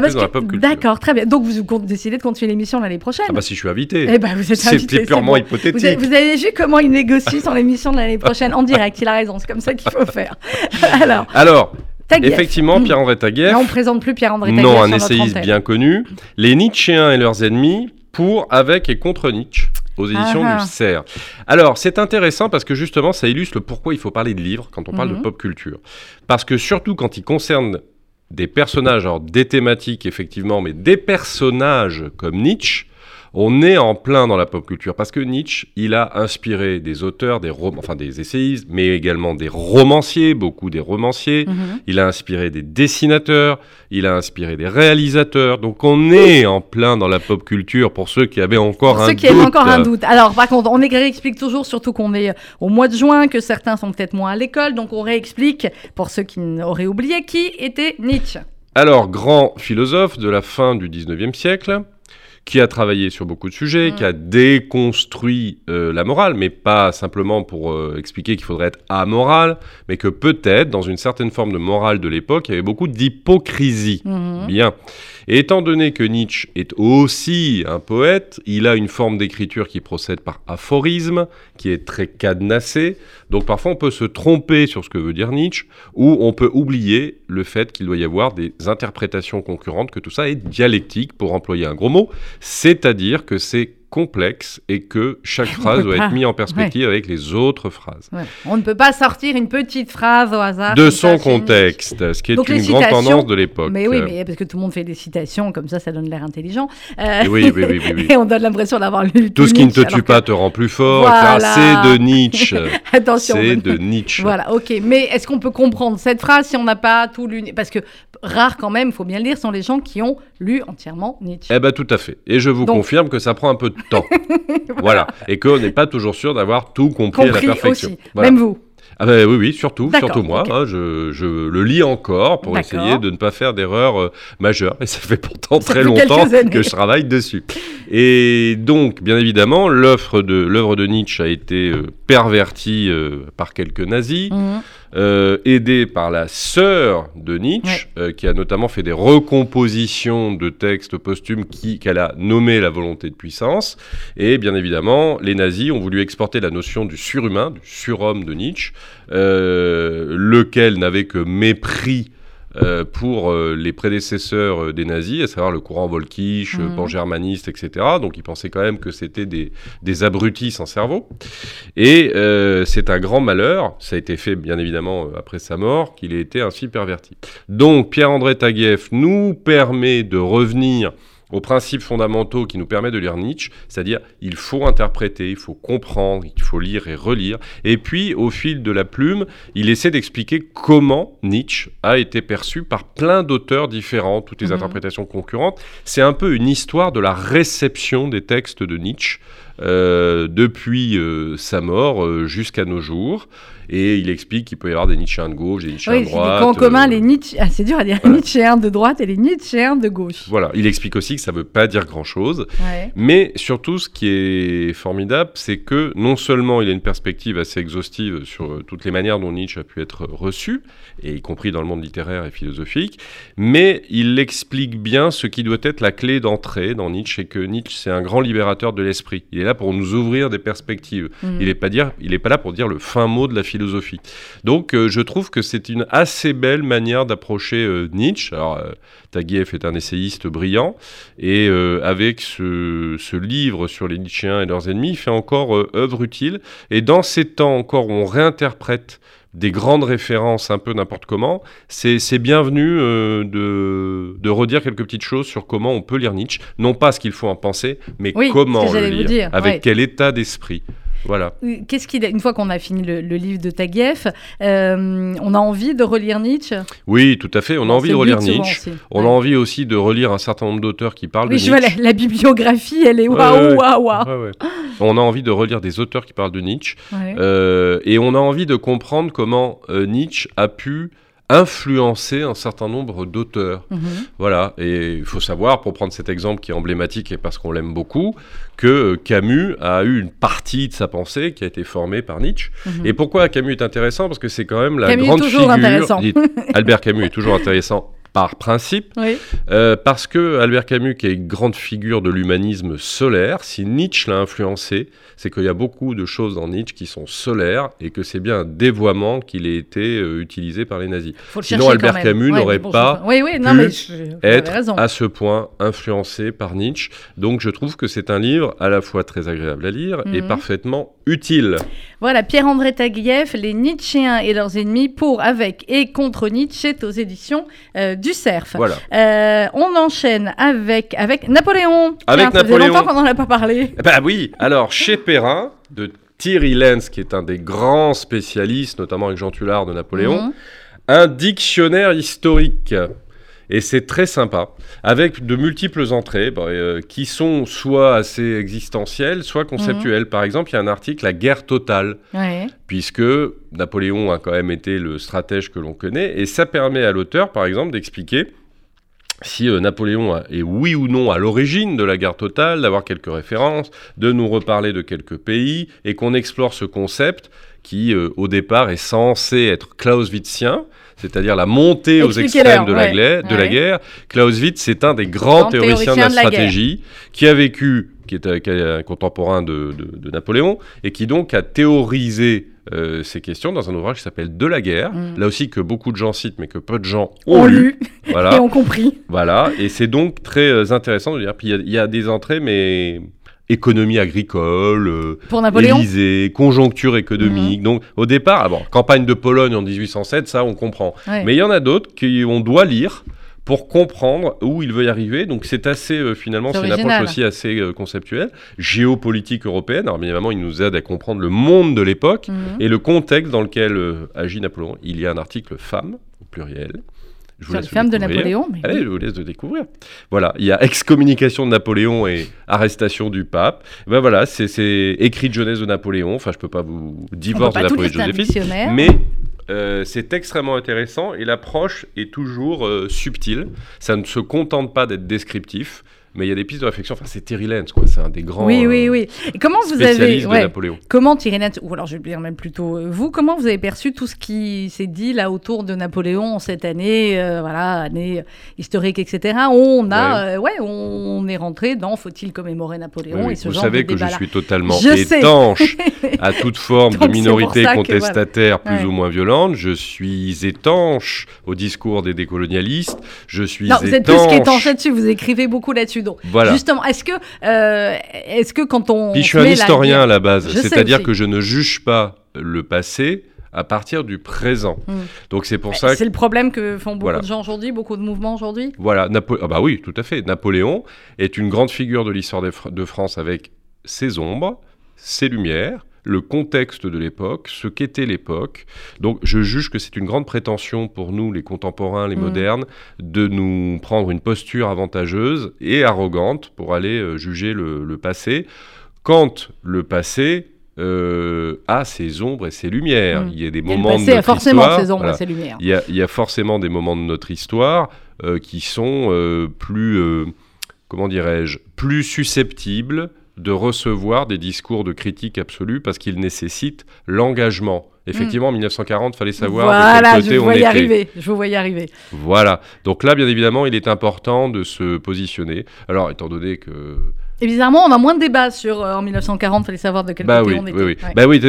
[SPEAKER 1] D'accord, très bien. Donc vous décidez de continuer l'émission l'année prochaine.
[SPEAKER 2] Ah bah si je suis invité.
[SPEAKER 1] Eh vous êtes
[SPEAKER 2] C'est purement
[SPEAKER 1] bon.
[SPEAKER 2] hypothétique.
[SPEAKER 1] Vous avez, vous avez vu comment il négocie son émission de l'année prochaine en direct. Il a raison, c'est comme ça qu'il faut faire. <laughs> Alors,
[SPEAKER 2] Alors,
[SPEAKER 1] Taguieff.
[SPEAKER 2] effectivement,
[SPEAKER 1] Mm.
[SPEAKER 2] Pierre-André Taguieff,
[SPEAKER 1] Là, on ne présente plus Pierre-André Taguieff
[SPEAKER 2] non, un essayiste bien connu, les Nietzschéens et leurs ennemis, pour, avec et contre Nietzsche, aux éditions
[SPEAKER 1] Ah ah.
[SPEAKER 2] du CERF. Alors, c'est intéressant parce que justement, ça illustre le pourquoi il faut parler de livres quand on parle
[SPEAKER 1] Mhm.
[SPEAKER 2] de pop culture. Parce que surtout quand il concerne des personnages, alors des thématiques effectivement, mais des personnages comme Nietzsche, on est en plein dans la pop culture parce que Nietzsche, il a inspiré des auteurs, des rom- enfin des essayistes, mais également des romanciers, beaucoup des romanciers.
[SPEAKER 1] Mhm.
[SPEAKER 2] Il a inspiré des dessinateurs, il a inspiré des réalisateurs. Donc on est en plein dans la pop culture pour ceux qui avaient encore
[SPEAKER 1] Pour
[SPEAKER 2] un
[SPEAKER 1] ceux qui
[SPEAKER 2] doute.
[SPEAKER 1] avaient encore un doute. Alors, par contre, on explique toujours, surtout qu'on est au mois de juin, que certains sont peut-être moins à l'école, donc on réexplique, pour ceux qui auraient oublié, qui était Nietzsche.
[SPEAKER 2] Alors, grand philosophe de la fin du 19e siècle, qui a travaillé sur beaucoup de sujets,
[SPEAKER 1] Mm.
[SPEAKER 2] qui a déconstruit euh, la morale, mais pas simplement pour euh, expliquer qu'il faudrait être amoral, mais que peut-être, dans une certaine forme de morale de l'époque, il y avait beaucoup d'hypocrisie.
[SPEAKER 1] Mhm.
[SPEAKER 2] Bien. Étant donné que Nietzsche est aussi un poète, il a une forme d'écriture qui procède par aphorisme, qui est très cadenassée. Donc parfois on peut se tromper sur ce que veut dire Nietzsche, ou on peut oublier le fait qu'il doit y avoir des interprétations concurrentes, que tout ça est dialectique, pour employer un gros mot, c'est-à-dire que c'est complexe et que chaque <laughs> phrase doit
[SPEAKER 1] pas.
[SPEAKER 2] être mise en perspective avec les autres phrases.
[SPEAKER 1] Ouais. On ne peut pas sortir une petite phrase au hasard.
[SPEAKER 2] De son contexte, ce qui est
[SPEAKER 1] Donc,
[SPEAKER 2] une grande tendance de l'époque.
[SPEAKER 1] Mais oui,
[SPEAKER 2] Euh,
[SPEAKER 1] mais parce que tout le monde fait des citations, comme ça, ça donne l'air intelligent. Euh,
[SPEAKER 2] oui, oui, oui, oui. <laughs>
[SPEAKER 1] Et on donne l'impression d'avoir lu
[SPEAKER 2] Tout ce qui ne te tue pas te rend plus fort,
[SPEAKER 1] Voilà.
[SPEAKER 2] c'est de Nietzsche. <laughs>
[SPEAKER 1] Attention.
[SPEAKER 2] c'est de Nietzsche.
[SPEAKER 1] Voilà, ok. Mais est-ce qu'on peut comprendre cette phrase si on n'a pas tout lu Parce que rares quand même, il faut bien le dire, sont les gens qui ont lu entièrement Nietzsche.
[SPEAKER 2] Eh ben tout à fait. Et je vous
[SPEAKER 1] Donc-
[SPEAKER 2] confirme que ça prend un peu de temps. <laughs> voilà. Et qu'on n'est pas toujours sûr d'avoir tout compris, à la perfection.
[SPEAKER 1] aussi.
[SPEAKER 2] Voilà.
[SPEAKER 1] Même vous.
[SPEAKER 2] Ah ben oui, oui, surtout, surtout moi. hein, je, je le lis encore pour essayer de ne pas faire d'erreurs euh, majeures. Et ça fait pourtant
[SPEAKER 1] Ça
[SPEAKER 2] très
[SPEAKER 1] fait
[SPEAKER 2] longtemps que je travaille dessus. Et donc, bien évidemment, l'œuvre de, l'œuvre de Nietzsche a été euh, pervertie euh, par quelques nazis.
[SPEAKER 1] Mhm.
[SPEAKER 2] euh, aidé par la sœur de Nietzsche, euh, qui a notamment fait des recompositions de textes posthumes qu'elle a nommé la volonté de puissance. Et bien évidemment, les nazis ont voulu exporter la notion du surhumain, du surhomme de Nietzsche, lequel n'avait que mépris euh, pour euh, les prédécesseurs euh, des nazis, à savoir le courant volkisch, euh,
[SPEAKER 1] Mhm.
[SPEAKER 2] pangermaniste, etc. Donc ils pensaient quand même que c'était des, des abrutis sans cerveau. Et euh, c'est un grand malheur, ça a été fait bien évidemment euh, après sa mort, qu'il ait été ainsi perverti. Donc Pierre-André Taguieff nous permet de revenir aux principes fondamentaux qui nous permettent de lire Nietzsche, c'est-à-dire il faut interpréter, il faut comprendre, il faut lire et relire. Et puis au fil de la plume, il essaie d'expliquer comment Nietzsche a été perçu par plein d'auteurs différents, toutes les
[SPEAKER 1] Mhm.
[SPEAKER 2] interprétations concurrentes. C'est un peu une histoire de la réception des textes de Nietzsche euh, depuis euh, sa mort euh, jusqu'à nos jours. Et il explique qu'il peut y avoir des Nietzschéens de gauche, des Nietzschéens
[SPEAKER 1] Oui,
[SPEAKER 2] de droite.
[SPEAKER 1] camps communs,
[SPEAKER 2] euh,
[SPEAKER 1] les Nietzsche. Ah, c'est dur à dire.
[SPEAKER 2] voilà.
[SPEAKER 1] Nietzschéens de droite et les Nietzschéens de gauche.
[SPEAKER 2] Voilà, il explique aussi que ça ne veut pas dire grand-chose.
[SPEAKER 1] Ouais.
[SPEAKER 2] Mais surtout, ce qui est formidable, c'est que non seulement il a une perspective assez exhaustive sur euh, toutes les manières dont Nietzsche a pu être reçu, et y compris dans le monde littéraire et philosophique, mais il explique bien ce qui doit être la clé d'entrée dans Nietzsche, et que Nietzsche, c'est un grand libérateur de l'esprit. Il est là pour nous ouvrir des perspectives.
[SPEAKER 1] Mhm.
[SPEAKER 2] Il n'est pas, dire- il est pas là pour dire le fin mot de la philosophie. Donc euh, je trouve que c'est une assez belle manière d'approcher euh, Nietzsche. Alors euh, Taguieff est un essayiste brillant et avec ce, ce livre sur les Nietzschéens et leurs ennemis, il fait encore œuvre utile. Et dans ces temps encore où on réinterprète des grandes références un peu n'importe comment, c'est bienvenu euh, de, de redire quelques petites choses sur comment on peut lire Nietzsche. Non pas ce qu'il faut en penser, mais
[SPEAKER 1] Oui,
[SPEAKER 2] comment le lire,
[SPEAKER 1] dire,
[SPEAKER 2] avec
[SPEAKER 1] ouais.
[SPEAKER 2] quel état d'esprit. Voilà.
[SPEAKER 1] Qu'est-ce qu'il a- une fois qu'on a fini le, le livre de Taguieff, euh, on a envie de relire Nietzsche?
[SPEAKER 2] Oui, tout à fait. On a envie de relire Nietzsche.
[SPEAKER 1] aussi.
[SPEAKER 2] On
[SPEAKER 1] Ouais.
[SPEAKER 2] a envie aussi de relire un certain nombre d'auteurs qui parlent
[SPEAKER 1] Oui,
[SPEAKER 2] de
[SPEAKER 1] je vois la,
[SPEAKER 2] Nietzsche.
[SPEAKER 1] la bibliographie, elle est waouh, waouh, waouh.
[SPEAKER 2] On a envie de relire des auteurs qui parlent de Nietzsche.
[SPEAKER 1] Ouais.
[SPEAKER 2] Euh, et on a envie de comprendre comment euh, Nietzsche a pu influencer un certain nombre d'auteurs.
[SPEAKER 1] Mhm.
[SPEAKER 2] Voilà, et il faut savoir, pour prendre cet exemple qui est emblématique et parce qu'on l'aime beaucoup, que euh, Camus a eu une partie de sa pensée qui a été formée par Nietzsche.
[SPEAKER 1] Mhm.
[SPEAKER 2] Et pourquoi Camus est intéressant? Parce que c'est quand même la
[SPEAKER 1] Camus est
[SPEAKER 2] grande
[SPEAKER 1] toujours
[SPEAKER 2] figure.
[SPEAKER 1] intéressant.
[SPEAKER 2] Albert Camus est toujours intéressant par principe,
[SPEAKER 1] Oui.
[SPEAKER 2] euh, parce que Albert Camus, qui est une grande figure de l'humanisme solaire, si Nietzsche l'a influencé, c'est qu'il y a beaucoup de choses dans Nietzsche qui sont solaires et que c'est bien un dévoiement qu'il ait été euh, utilisé par les nazis.
[SPEAKER 1] Faut le
[SPEAKER 2] Sinon, Albert
[SPEAKER 1] même.
[SPEAKER 2] Camus
[SPEAKER 1] Ouais,
[SPEAKER 2] n'aurait
[SPEAKER 1] bon,
[SPEAKER 2] pas
[SPEAKER 1] Oui, oui, non,
[SPEAKER 2] pu
[SPEAKER 1] mais je, vous avez
[SPEAKER 2] être à ce point influencé par Nietzsche. Donc je trouve que c'est un livre à la fois très agréable à lire et
[SPEAKER 1] Mhm.
[SPEAKER 2] parfaitement utile.
[SPEAKER 1] Voilà, Pierre-André Taguieff, Les Nietzschéens et leurs ennemis, pour, avec et contre Nietzsche, aux éditions euh, du Cerf.
[SPEAKER 2] Voilà.
[SPEAKER 1] Euh, on enchaîne avec, avec Napoléon.
[SPEAKER 2] Avec
[SPEAKER 1] Tiens, ça faisait
[SPEAKER 2] Napoléon.
[SPEAKER 1] longtemps qu'on n'en a pas parlé.
[SPEAKER 2] Bah oui, alors chez Perrin, de Thierry Lenz, qui est un des grands spécialistes, notamment avec Jean Tullard de Napoléon,
[SPEAKER 1] Mhm.
[SPEAKER 2] un dictionnaire historique. Et c'est très sympa, avec de multiples entrées bah, euh, qui sont soit assez existentielles, soit conceptuelles. Par exemple, il y a un article, La guerre totale,
[SPEAKER 1] Ouais.
[SPEAKER 2] puisque Napoléon a quand même été le stratège que l'on connaît, et ça permet à l'auteur, par exemple, d'expliquer si euh, Napoléon est oui ou non à l'origine de la guerre totale, d'avoir quelques références, de nous reparler de quelques pays, et qu'on explore ce concept qui, euh, au départ, est censé être clausewitzien, c'est-à-dire la montée aux extrêmes de, la,
[SPEAKER 1] ouais.
[SPEAKER 2] de la
[SPEAKER 1] Ouais.
[SPEAKER 2] guerre. Clausewitz, c'est un des grands
[SPEAKER 1] Grand
[SPEAKER 2] théoriciens de la,
[SPEAKER 1] de
[SPEAKER 2] stratégie, qui a vécu, qui est, un- qui est un contemporain de, Napoléon, et qui donc a théorisé euh, ces questions dans un ouvrage qui s'appelle De la guerre,
[SPEAKER 1] Mm.
[SPEAKER 2] là aussi que beaucoup de gens citent, mais que peu de gens ont
[SPEAKER 1] On
[SPEAKER 2] lu. Voilà. <laughs>
[SPEAKER 1] et on compris.
[SPEAKER 2] Voilà, et c'est donc très euh, intéressant de dire. Puis il y a- il y, a des entrées, mais économie agricole, euh,
[SPEAKER 1] Pour Napoléon. Mhm.
[SPEAKER 2] Élysée, conjoncture économique. Donc au départ, ah bon, campagne de Pologne en 1807, ça on comprend.
[SPEAKER 1] Ouais.
[SPEAKER 2] Mais il y en a d'autres qu'on doit lire pour comprendre où il veut y arriver. Donc c'est assez, euh, finalement,
[SPEAKER 1] C'est
[SPEAKER 2] une approche aussi assez euh, conceptuelle. Géopolitique européenne, alors bien évidemment, il nous aide à comprendre le monde de l'époque
[SPEAKER 1] Mhm.
[SPEAKER 2] et le contexte dans lequel euh, agit Napoléon. Il y a un article femme, au pluriel. Je vous
[SPEAKER 1] Sur les de
[SPEAKER 2] découvrir.
[SPEAKER 1] Napoléon. mais
[SPEAKER 2] Allez,
[SPEAKER 1] oui.
[SPEAKER 2] je vous laisse le découvrir. Voilà, il y a excommunication de Napoléon et arrestation du pape. Ben voilà, c'est écrit de jeunesse de Napoléon. Enfin, je peux pas vous
[SPEAKER 1] On peut
[SPEAKER 2] divorce de Napoléon Joséphine, mais euh, c'est extrêmement intéressant et l'approche est toujours euh, subtile. Ça ne se contente pas d'être descriptif, mais il y a des pistes de réflexion. Enfin, c'est Terry Lenz, quoi. C'est un des grands
[SPEAKER 1] Oui, oui,
[SPEAKER 2] euh,
[SPEAKER 1] oui. Et comment vous avez,
[SPEAKER 2] de Napoléon.
[SPEAKER 1] comment Thierry Lenz, ou alors je vais dire même plutôt euh, vous, comment vous avez perçu tout ce qui s'est dit là autour de Napoléon cette année, euh, voilà, année historique, etc. On a, euh, ouais, on est rentré dans faut-il commémorer Napoléon
[SPEAKER 2] Oui, oui.
[SPEAKER 1] et ce
[SPEAKER 2] Vous
[SPEAKER 1] genre
[SPEAKER 2] savez
[SPEAKER 1] de
[SPEAKER 2] que je suis totalement
[SPEAKER 1] Je
[SPEAKER 2] étanche <laughs> à toute forme de minorité contestataire
[SPEAKER 1] voilà.
[SPEAKER 2] plus
[SPEAKER 1] Ouais.
[SPEAKER 2] ou moins violente. Je suis étanche au discours des décolonialistes. Je suis
[SPEAKER 1] Non, vous êtes
[SPEAKER 2] étanche.
[SPEAKER 1] plus qu'étanche là-dessus, vous écrivez beaucoup là-dessus. Donc,
[SPEAKER 2] Voilà.
[SPEAKER 1] justement, est-ce que, euh, est-ce que quand on.
[SPEAKER 2] Puis je suis un historien à la base, c'est-à-dire que je ne juge pas le passé à partir du présent.
[SPEAKER 1] Hmm.
[SPEAKER 2] Donc c'est pour ça que
[SPEAKER 1] C'est le problème que font beaucoup
[SPEAKER 2] Voilà.
[SPEAKER 1] de gens aujourd'hui, beaucoup de mouvements aujourd'hui.
[SPEAKER 2] Voilà, Napo- ah bah oui, tout à fait. Napoléon est une grande figure de l'histoire Fr- de France avec ses ombres, ses lumières, le contexte de l'époque, ce qu'était l'époque. Donc je juge que c'est une grande prétention pour nous, les contemporains, les
[SPEAKER 1] Mhm.
[SPEAKER 2] modernes, de nous prendre une posture avantageuse et arrogante pour aller euh, juger le, le passé, quand le passé euh, a ses ombres et ses lumières.
[SPEAKER 1] Mhm.
[SPEAKER 2] Il y a des moments
[SPEAKER 1] passé
[SPEAKER 2] de notre
[SPEAKER 1] forcément
[SPEAKER 2] histoire,
[SPEAKER 1] ses ombres
[SPEAKER 2] voilà,
[SPEAKER 1] et ses lumières.
[SPEAKER 2] il y, a, il y a forcément des moments de notre histoire euh, qui sont euh, plus, comment dirais-je, plus susceptibles de recevoir des discours de critique absolue parce qu'ils nécessitent l'engagement. Effectivement, en 1940, il fallait savoir de
[SPEAKER 1] Hmm. voilà, je vous
[SPEAKER 2] on
[SPEAKER 1] y
[SPEAKER 2] était.
[SPEAKER 1] arriver. Je vous vois y arriver.
[SPEAKER 2] Voilà. Donc là, bien évidemment, il est important de se positionner. Alors, étant donné que
[SPEAKER 1] Et bizarrement, on a moins de débats sur euh, en 1940, fallait savoir de quel
[SPEAKER 2] bah
[SPEAKER 1] côté
[SPEAKER 2] oui,
[SPEAKER 1] on était.
[SPEAKER 2] oui, oui.
[SPEAKER 1] Ouais.
[SPEAKER 2] Bah oui,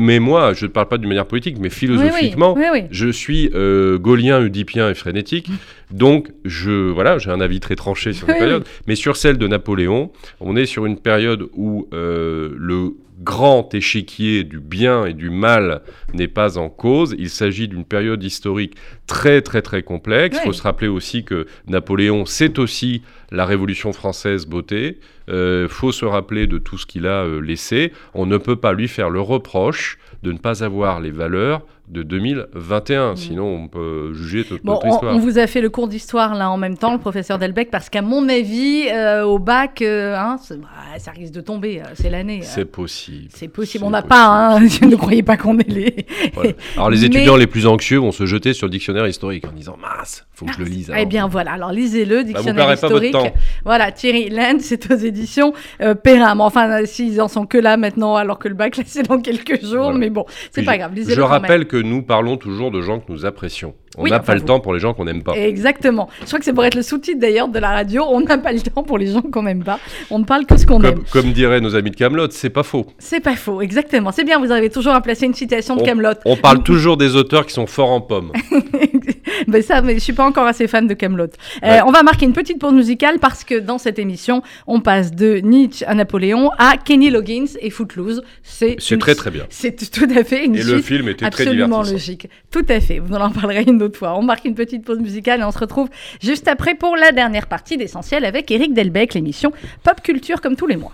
[SPEAKER 2] mais moi, je ne parle pas d'une manière politique, mais philosophiquement,
[SPEAKER 1] oui.
[SPEAKER 2] Je suis euh, gaulien, oedipien et frénétique, donc je voilà, j'ai un avis très tranché sur cette période. Mais sur celle de Napoléon, on est sur une période où euh, le grand échiquier du bien et du mal n'est pas en cause. Il s'agit d'une période historique très très très complexe. Il faut se rappeler aussi que Napoléon, c'est aussi la Révolution française beauté. Il euh, faut se rappeler de tout ce qu'il a euh, laissé. On ne peut pas lui faire le reproche de ne pas avoir les valeurs de 2021. Mm. Sinon, on peut juger toute notre histoire.
[SPEAKER 1] On vous a fait le cours d'histoire là en même temps, le professeur Delbecq, parce qu'à mon avis, euh, au bac, euh, hein, bah, ça risque de tomber. Euh, c'est l'année.
[SPEAKER 2] C'est possible.
[SPEAKER 1] C'est possible. On n'a pas. Hein, <laughs> ne croyez pas qu'on est les.
[SPEAKER 2] Alors les <laughs> étudiants les plus anxieux vont se jeter sur le dictionnaire historique en disant mince, faut que je le lise.
[SPEAKER 1] Eh bien voilà. Alors lisez-le, bah, dictionnaire historique. Voilà, Thierry Land, c'est aux éditions Perrin. Enfin, s'ils en sont que là maintenant, alors que le bac là c'est dans quelques jours, mais bon, c'est pas grave.
[SPEAKER 2] Je rappelle que que nous parlons toujours de gens que nous apprécions. On n'a pas le temps pour les gens qu'on n'aime pas.
[SPEAKER 1] Exactement. Je crois que c'est pour être le sous-titre d'ailleurs de la radio. On n'a pas le temps pour les gens qu'on n'aime pas. On ne parle que ce qu'on aime.
[SPEAKER 2] Comme diraient nos amis de Camelot, c'est pas faux.
[SPEAKER 1] C'est pas faux, exactement. C'est bien, vous arrivez toujours à placer une citation de Camelot.
[SPEAKER 2] On parle toujours des auteurs qui sont forts en pommes. <laughs>
[SPEAKER 1] mais <laughs> ça, mais je suis pas encore assez fan de Camelot. Euh, on va marquer une petite pause musicale parce que dans cette émission, on passe de Nietzsche à Napoléon à Kenny Loggins et Footloose.
[SPEAKER 2] C'est très très bien.
[SPEAKER 1] C'est tout à fait une
[SPEAKER 2] Et le film était
[SPEAKER 1] très
[SPEAKER 2] absolument
[SPEAKER 1] logique. Tout à fait. Vous en parlerez une autre fois. On marque une petite pause musicale et on se retrouve juste après pour la dernière partie d'Essentiel avec Eric Delbecq, l'émission Pop Culture comme tous les mois.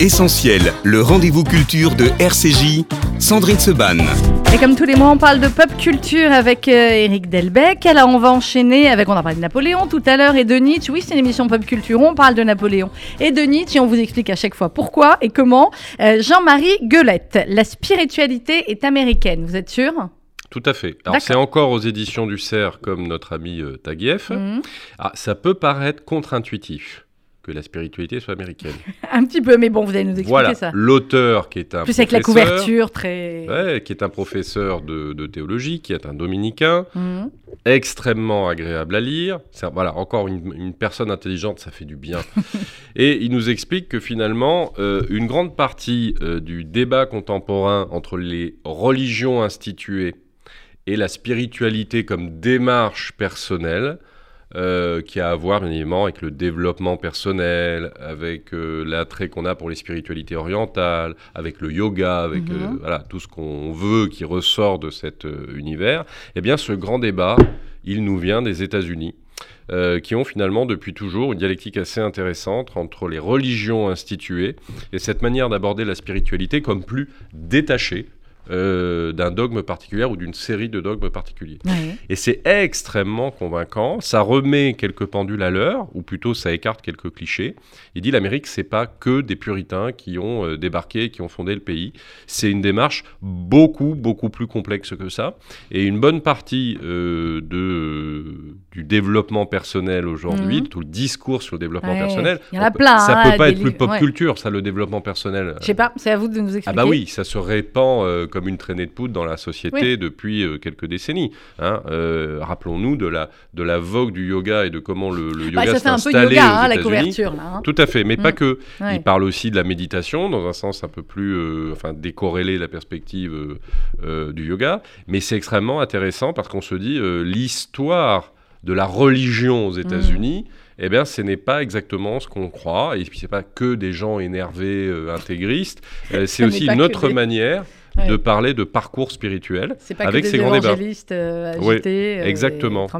[SPEAKER 3] Essentiel, le rendez-vous culture de RCJ, Sandrine Seban.
[SPEAKER 1] Et comme tous les mois, on parle de pop culture avec Eric Delbecq. Alors, on va enchaîner avec, on a parlé de Napoléon tout à l'heure et de Nietzsche. Oui, c'est une émission pop culture, on parle de Napoléon et de Nietzsche et on vous explique à chaque fois pourquoi et comment. Euh, Jean-Marie Guelette, la spiritualité est américaine, vous êtes sûr?
[SPEAKER 2] Tout à fait. Alors c'est encore aux éditions du CERF comme notre ami euh, Taguieff. Mhm. Ah, ça peut paraître contre-intuitif que la spiritualité soit américaine. <laughs>
[SPEAKER 1] un petit peu, mais bon, vous allez nous expliquer
[SPEAKER 2] voilà.
[SPEAKER 1] ça.
[SPEAKER 2] L'auteur qui est un
[SPEAKER 1] Plus avec la couverture très...
[SPEAKER 2] Ouais, qui est un professeur de, théologie, qui est un dominicain, mhm. extrêmement agréable à lire. voilà, encore une, personne intelligente, ça fait du bien. <laughs> Et il nous explique que finalement, euh, une grande partie euh, du débat contemporain entre les religions instituées et la spiritualité comme démarche personnelle, euh, qui a à voir bien évidemment avec le développement personnel, avec euh, l'attrait qu'on a pour les spiritualités orientales, avec le yoga, avec mhm. euh, voilà, tout ce qu'on veut qui ressort de cet univers, eh bien ce grand débat, il nous vient des États-Unis. qui ont finalement depuis toujours une dialectique assez intéressante entre les religions instituées et cette manière d'aborder la spiritualité comme plus détachée, euh, d'un dogme particulier ou d'une série de dogmes particuliers. Et c'est extrêmement convaincant. Ça remet quelques pendules à l'heure, ou plutôt ça écarte quelques clichés. Il dit l'Amérique, c'est pas que des puritains qui ont euh, débarqué, qui ont fondé le pays. C'est une démarche beaucoup, beaucoup plus complexe que ça. Et une bonne partie euh, de, du développement personnel aujourd'hui, mhm. tout le discours sur le développement personnel,
[SPEAKER 1] Il y en a plein,
[SPEAKER 2] ça
[SPEAKER 1] hein,
[SPEAKER 2] peut pas être plus pop culture, ça, le développement personnel.
[SPEAKER 1] Je sais pas, c'est à vous de nous expliquer.
[SPEAKER 2] Ah bah oui, ça se répand comme une traînée de poudre dans la société depuis euh, quelques décennies. Hein. Euh, rappelons-nous de la, de la vogue du yoga et de comment le, le
[SPEAKER 1] bah,
[SPEAKER 2] yoga
[SPEAKER 1] s'est
[SPEAKER 2] installé
[SPEAKER 1] yoga, hein, la couverture. Là,
[SPEAKER 2] hein. Tout à fait, mais pas mm. que. Il parle aussi de la méditation dans un sens un peu plus, euh, enfin, décorrélé la perspective du yoga. Mais c'est extrêmement intéressant parce qu'on se dit l'histoire de la religion aux États-Unis. Mm eh bien, ce n'est pas exactement ce qu'on croit. Et puis, ce n'est pas que des gens énervés, euh, intégristes. <laughs> Euh, c'est aussi une autre manière de parler de parcours spirituel
[SPEAKER 1] pas
[SPEAKER 2] avec
[SPEAKER 1] que
[SPEAKER 2] ces grands débats.
[SPEAKER 1] Euh, agités,
[SPEAKER 2] exactement.
[SPEAKER 1] Et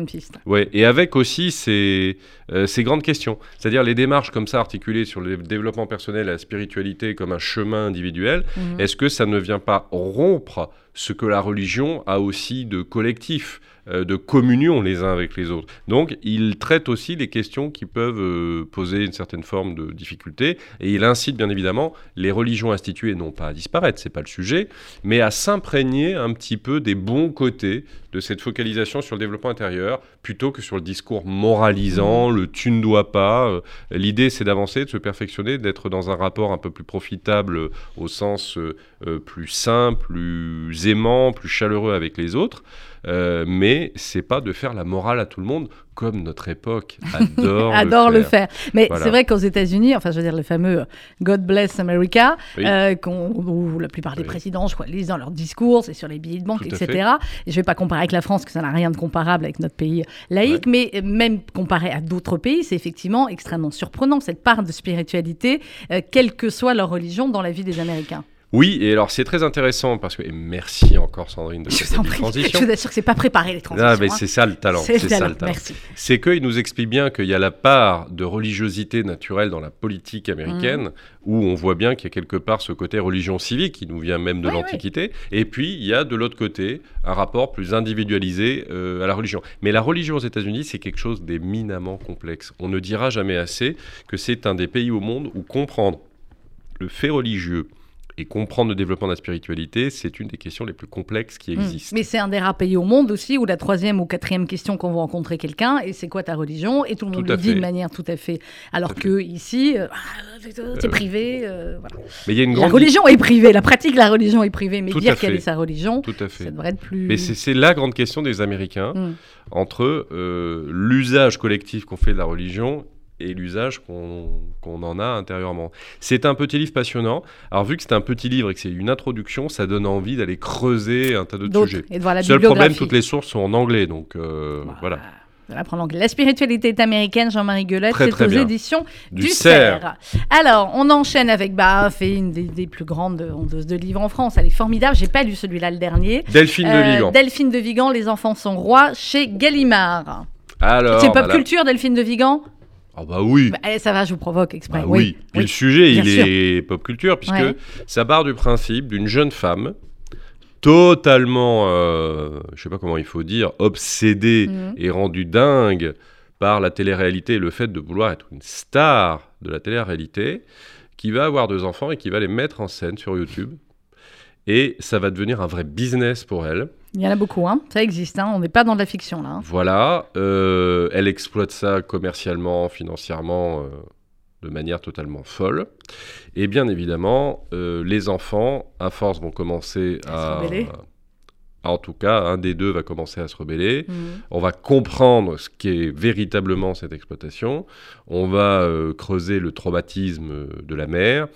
[SPEAKER 2] ouais, et avec aussi ces, ces grandes questions. C'est-à-dire les démarches comme ça articulées sur le développement personnel et la spiritualité comme un chemin individuel, mhm. est-ce que ça ne vient pas rompre ce que la religion a aussi de collectif euh, de communion les uns avec les autres. Donc, il traite aussi les questions qui peuvent euh, poser une certaine forme de difficulté, et il incite bien évidemment les religions instituées non pas à disparaître, c'est pas le sujet, mais à s'imprégner un petit peu des bons côtés de cette focalisation sur le développement intérieur, plutôt que sur le discours moralisant, mmh. le tu ne dois pas. Euh, l'idée, c'est d'avancer, de se perfectionner, d'être dans un rapport un peu plus profitable au sens plus simple, plus aimant, plus chaleureux avec les autres. Euh, mais c'est pas de faire la morale à tout le monde comme notre époque <laughs> adore,
[SPEAKER 1] adore le, faire. Mais c'est vrai qu'aux États-Unis, enfin je veux dire le fameux God Bless America, euh, où la plupart des présidents, je crois, lisent dans leurs discours, c'est sur les billets de banque, etc. Et je vais pas comparer avec la France, que ça n'a rien de comparable avec notre pays laïque, mais même comparé à d'autres pays, c'est effectivement extrêmement surprenant cette part de spiritualité, euh, quelle que soit leur religion, dans la vie des Américains.
[SPEAKER 2] Oui, et alors c'est très intéressant parce que et merci encore Sandrine de cette transition.
[SPEAKER 1] Je vous assure que c'est pas préparé les transitions. Ah,
[SPEAKER 2] mais
[SPEAKER 1] hein.
[SPEAKER 2] c'est ça le talent. C'est ça le talent. C'est qu'il nous explique bien qu'il y a la part de religiosité naturelle dans la politique américaine mm. où on voit bien qu'il y a quelque part ce côté religion civique qui nous vient même de l'Antiquité, et puis il y a de l'autre côté un rapport plus individualisé euh, à la religion. Mais la religion aux États-Unis c'est quelque chose d'éminemment complexe. On ne dira jamais assez que c'est un des pays au monde où comprendre le fait religieux et comprendre le développement de la spiritualité, c'est une des questions les plus complexes qui hmm. existent.
[SPEAKER 1] Mais c'est un des rares pays au monde aussi où la troisième ou quatrième question qu'on va rencontrer quelqu'un, et c'est quoi ta religion Et tout le monde le dit de manière tout à fait. Alors que ici, euh, ah, c'est euh, privé. Euh,
[SPEAKER 2] mais il y a une grande...
[SPEAKER 1] La religion est privée, la pratique de la religion est privée, mais dire quelle est sa religion, tout à fait. ça devrait être plus.
[SPEAKER 2] Mais c'est la grande question des Américains hmm. entre l'usage collectif qu'on fait de la religion et l'usage qu'on en a intérieurement. C'est un petit livre passionnant. Alors vu que c'est un petit livre et que c'est une introduction, ça donne envie d'aller creuser un tas d'autres sujets.
[SPEAKER 1] Et de voir la
[SPEAKER 2] Seul problème, toutes les sources sont en anglais, donc euh, voilà.
[SPEAKER 1] La spiritualité est américaine, Jean-Marie Gueulette, c'est aux éditions du, CERF. Alors, on enchaîne avec bah, fait une des, plus grandes ondeuses de livres en France. Elle est formidable. J'ai pas lu celui-là le dernier.
[SPEAKER 2] Delphine de euh, Vigan.
[SPEAKER 1] Delphine de Vigan, Les enfants sont rois, chez Gallimard.
[SPEAKER 2] Alors,
[SPEAKER 1] c'est pop culture, Delphine de Vigan?
[SPEAKER 2] Ah bah oui.
[SPEAKER 1] Bah, ça va, je vous provoque exprès.
[SPEAKER 2] Bah oui. Puis le sujet,
[SPEAKER 1] bien
[SPEAKER 2] il
[SPEAKER 1] sûr.
[SPEAKER 2] est pop culture, puisque
[SPEAKER 1] Ouais.
[SPEAKER 2] ça part du principe d'une jeune femme totalement, euh, je sais pas comment il faut dire, obsédée
[SPEAKER 1] Mhm.
[SPEAKER 2] et rendue dingue par la télé-réalité et le fait de vouloir être une star de la télé-réalité, qui va avoir deux enfants et qui va les mettre en scène sur YouTube. Et ça va devenir un vrai business pour elle.
[SPEAKER 1] Il y en a beaucoup, hein. ça existe. Hein. On n'est pas dans de la fiction là. hein.
[SPEAKER 2] Voilà, euh, elle exploite ça commercialement, financièrement, euh, de manière totalement folle. Et bien évidemment, euh, les enfants, à force, vont commencer
[SPEAKER 1] À
[SPEAKER 2] à...
[SPEAKER 1] se rebeller.
[SPEAKER 2] En tout cas, un des deux va commencer à se rebeller.
[SPEAKER 1] Mhm.
[SPEAKER 2] On va comprendre ce qu'est véritablement cette exploitation. On va creuser le traumatisme de la mère.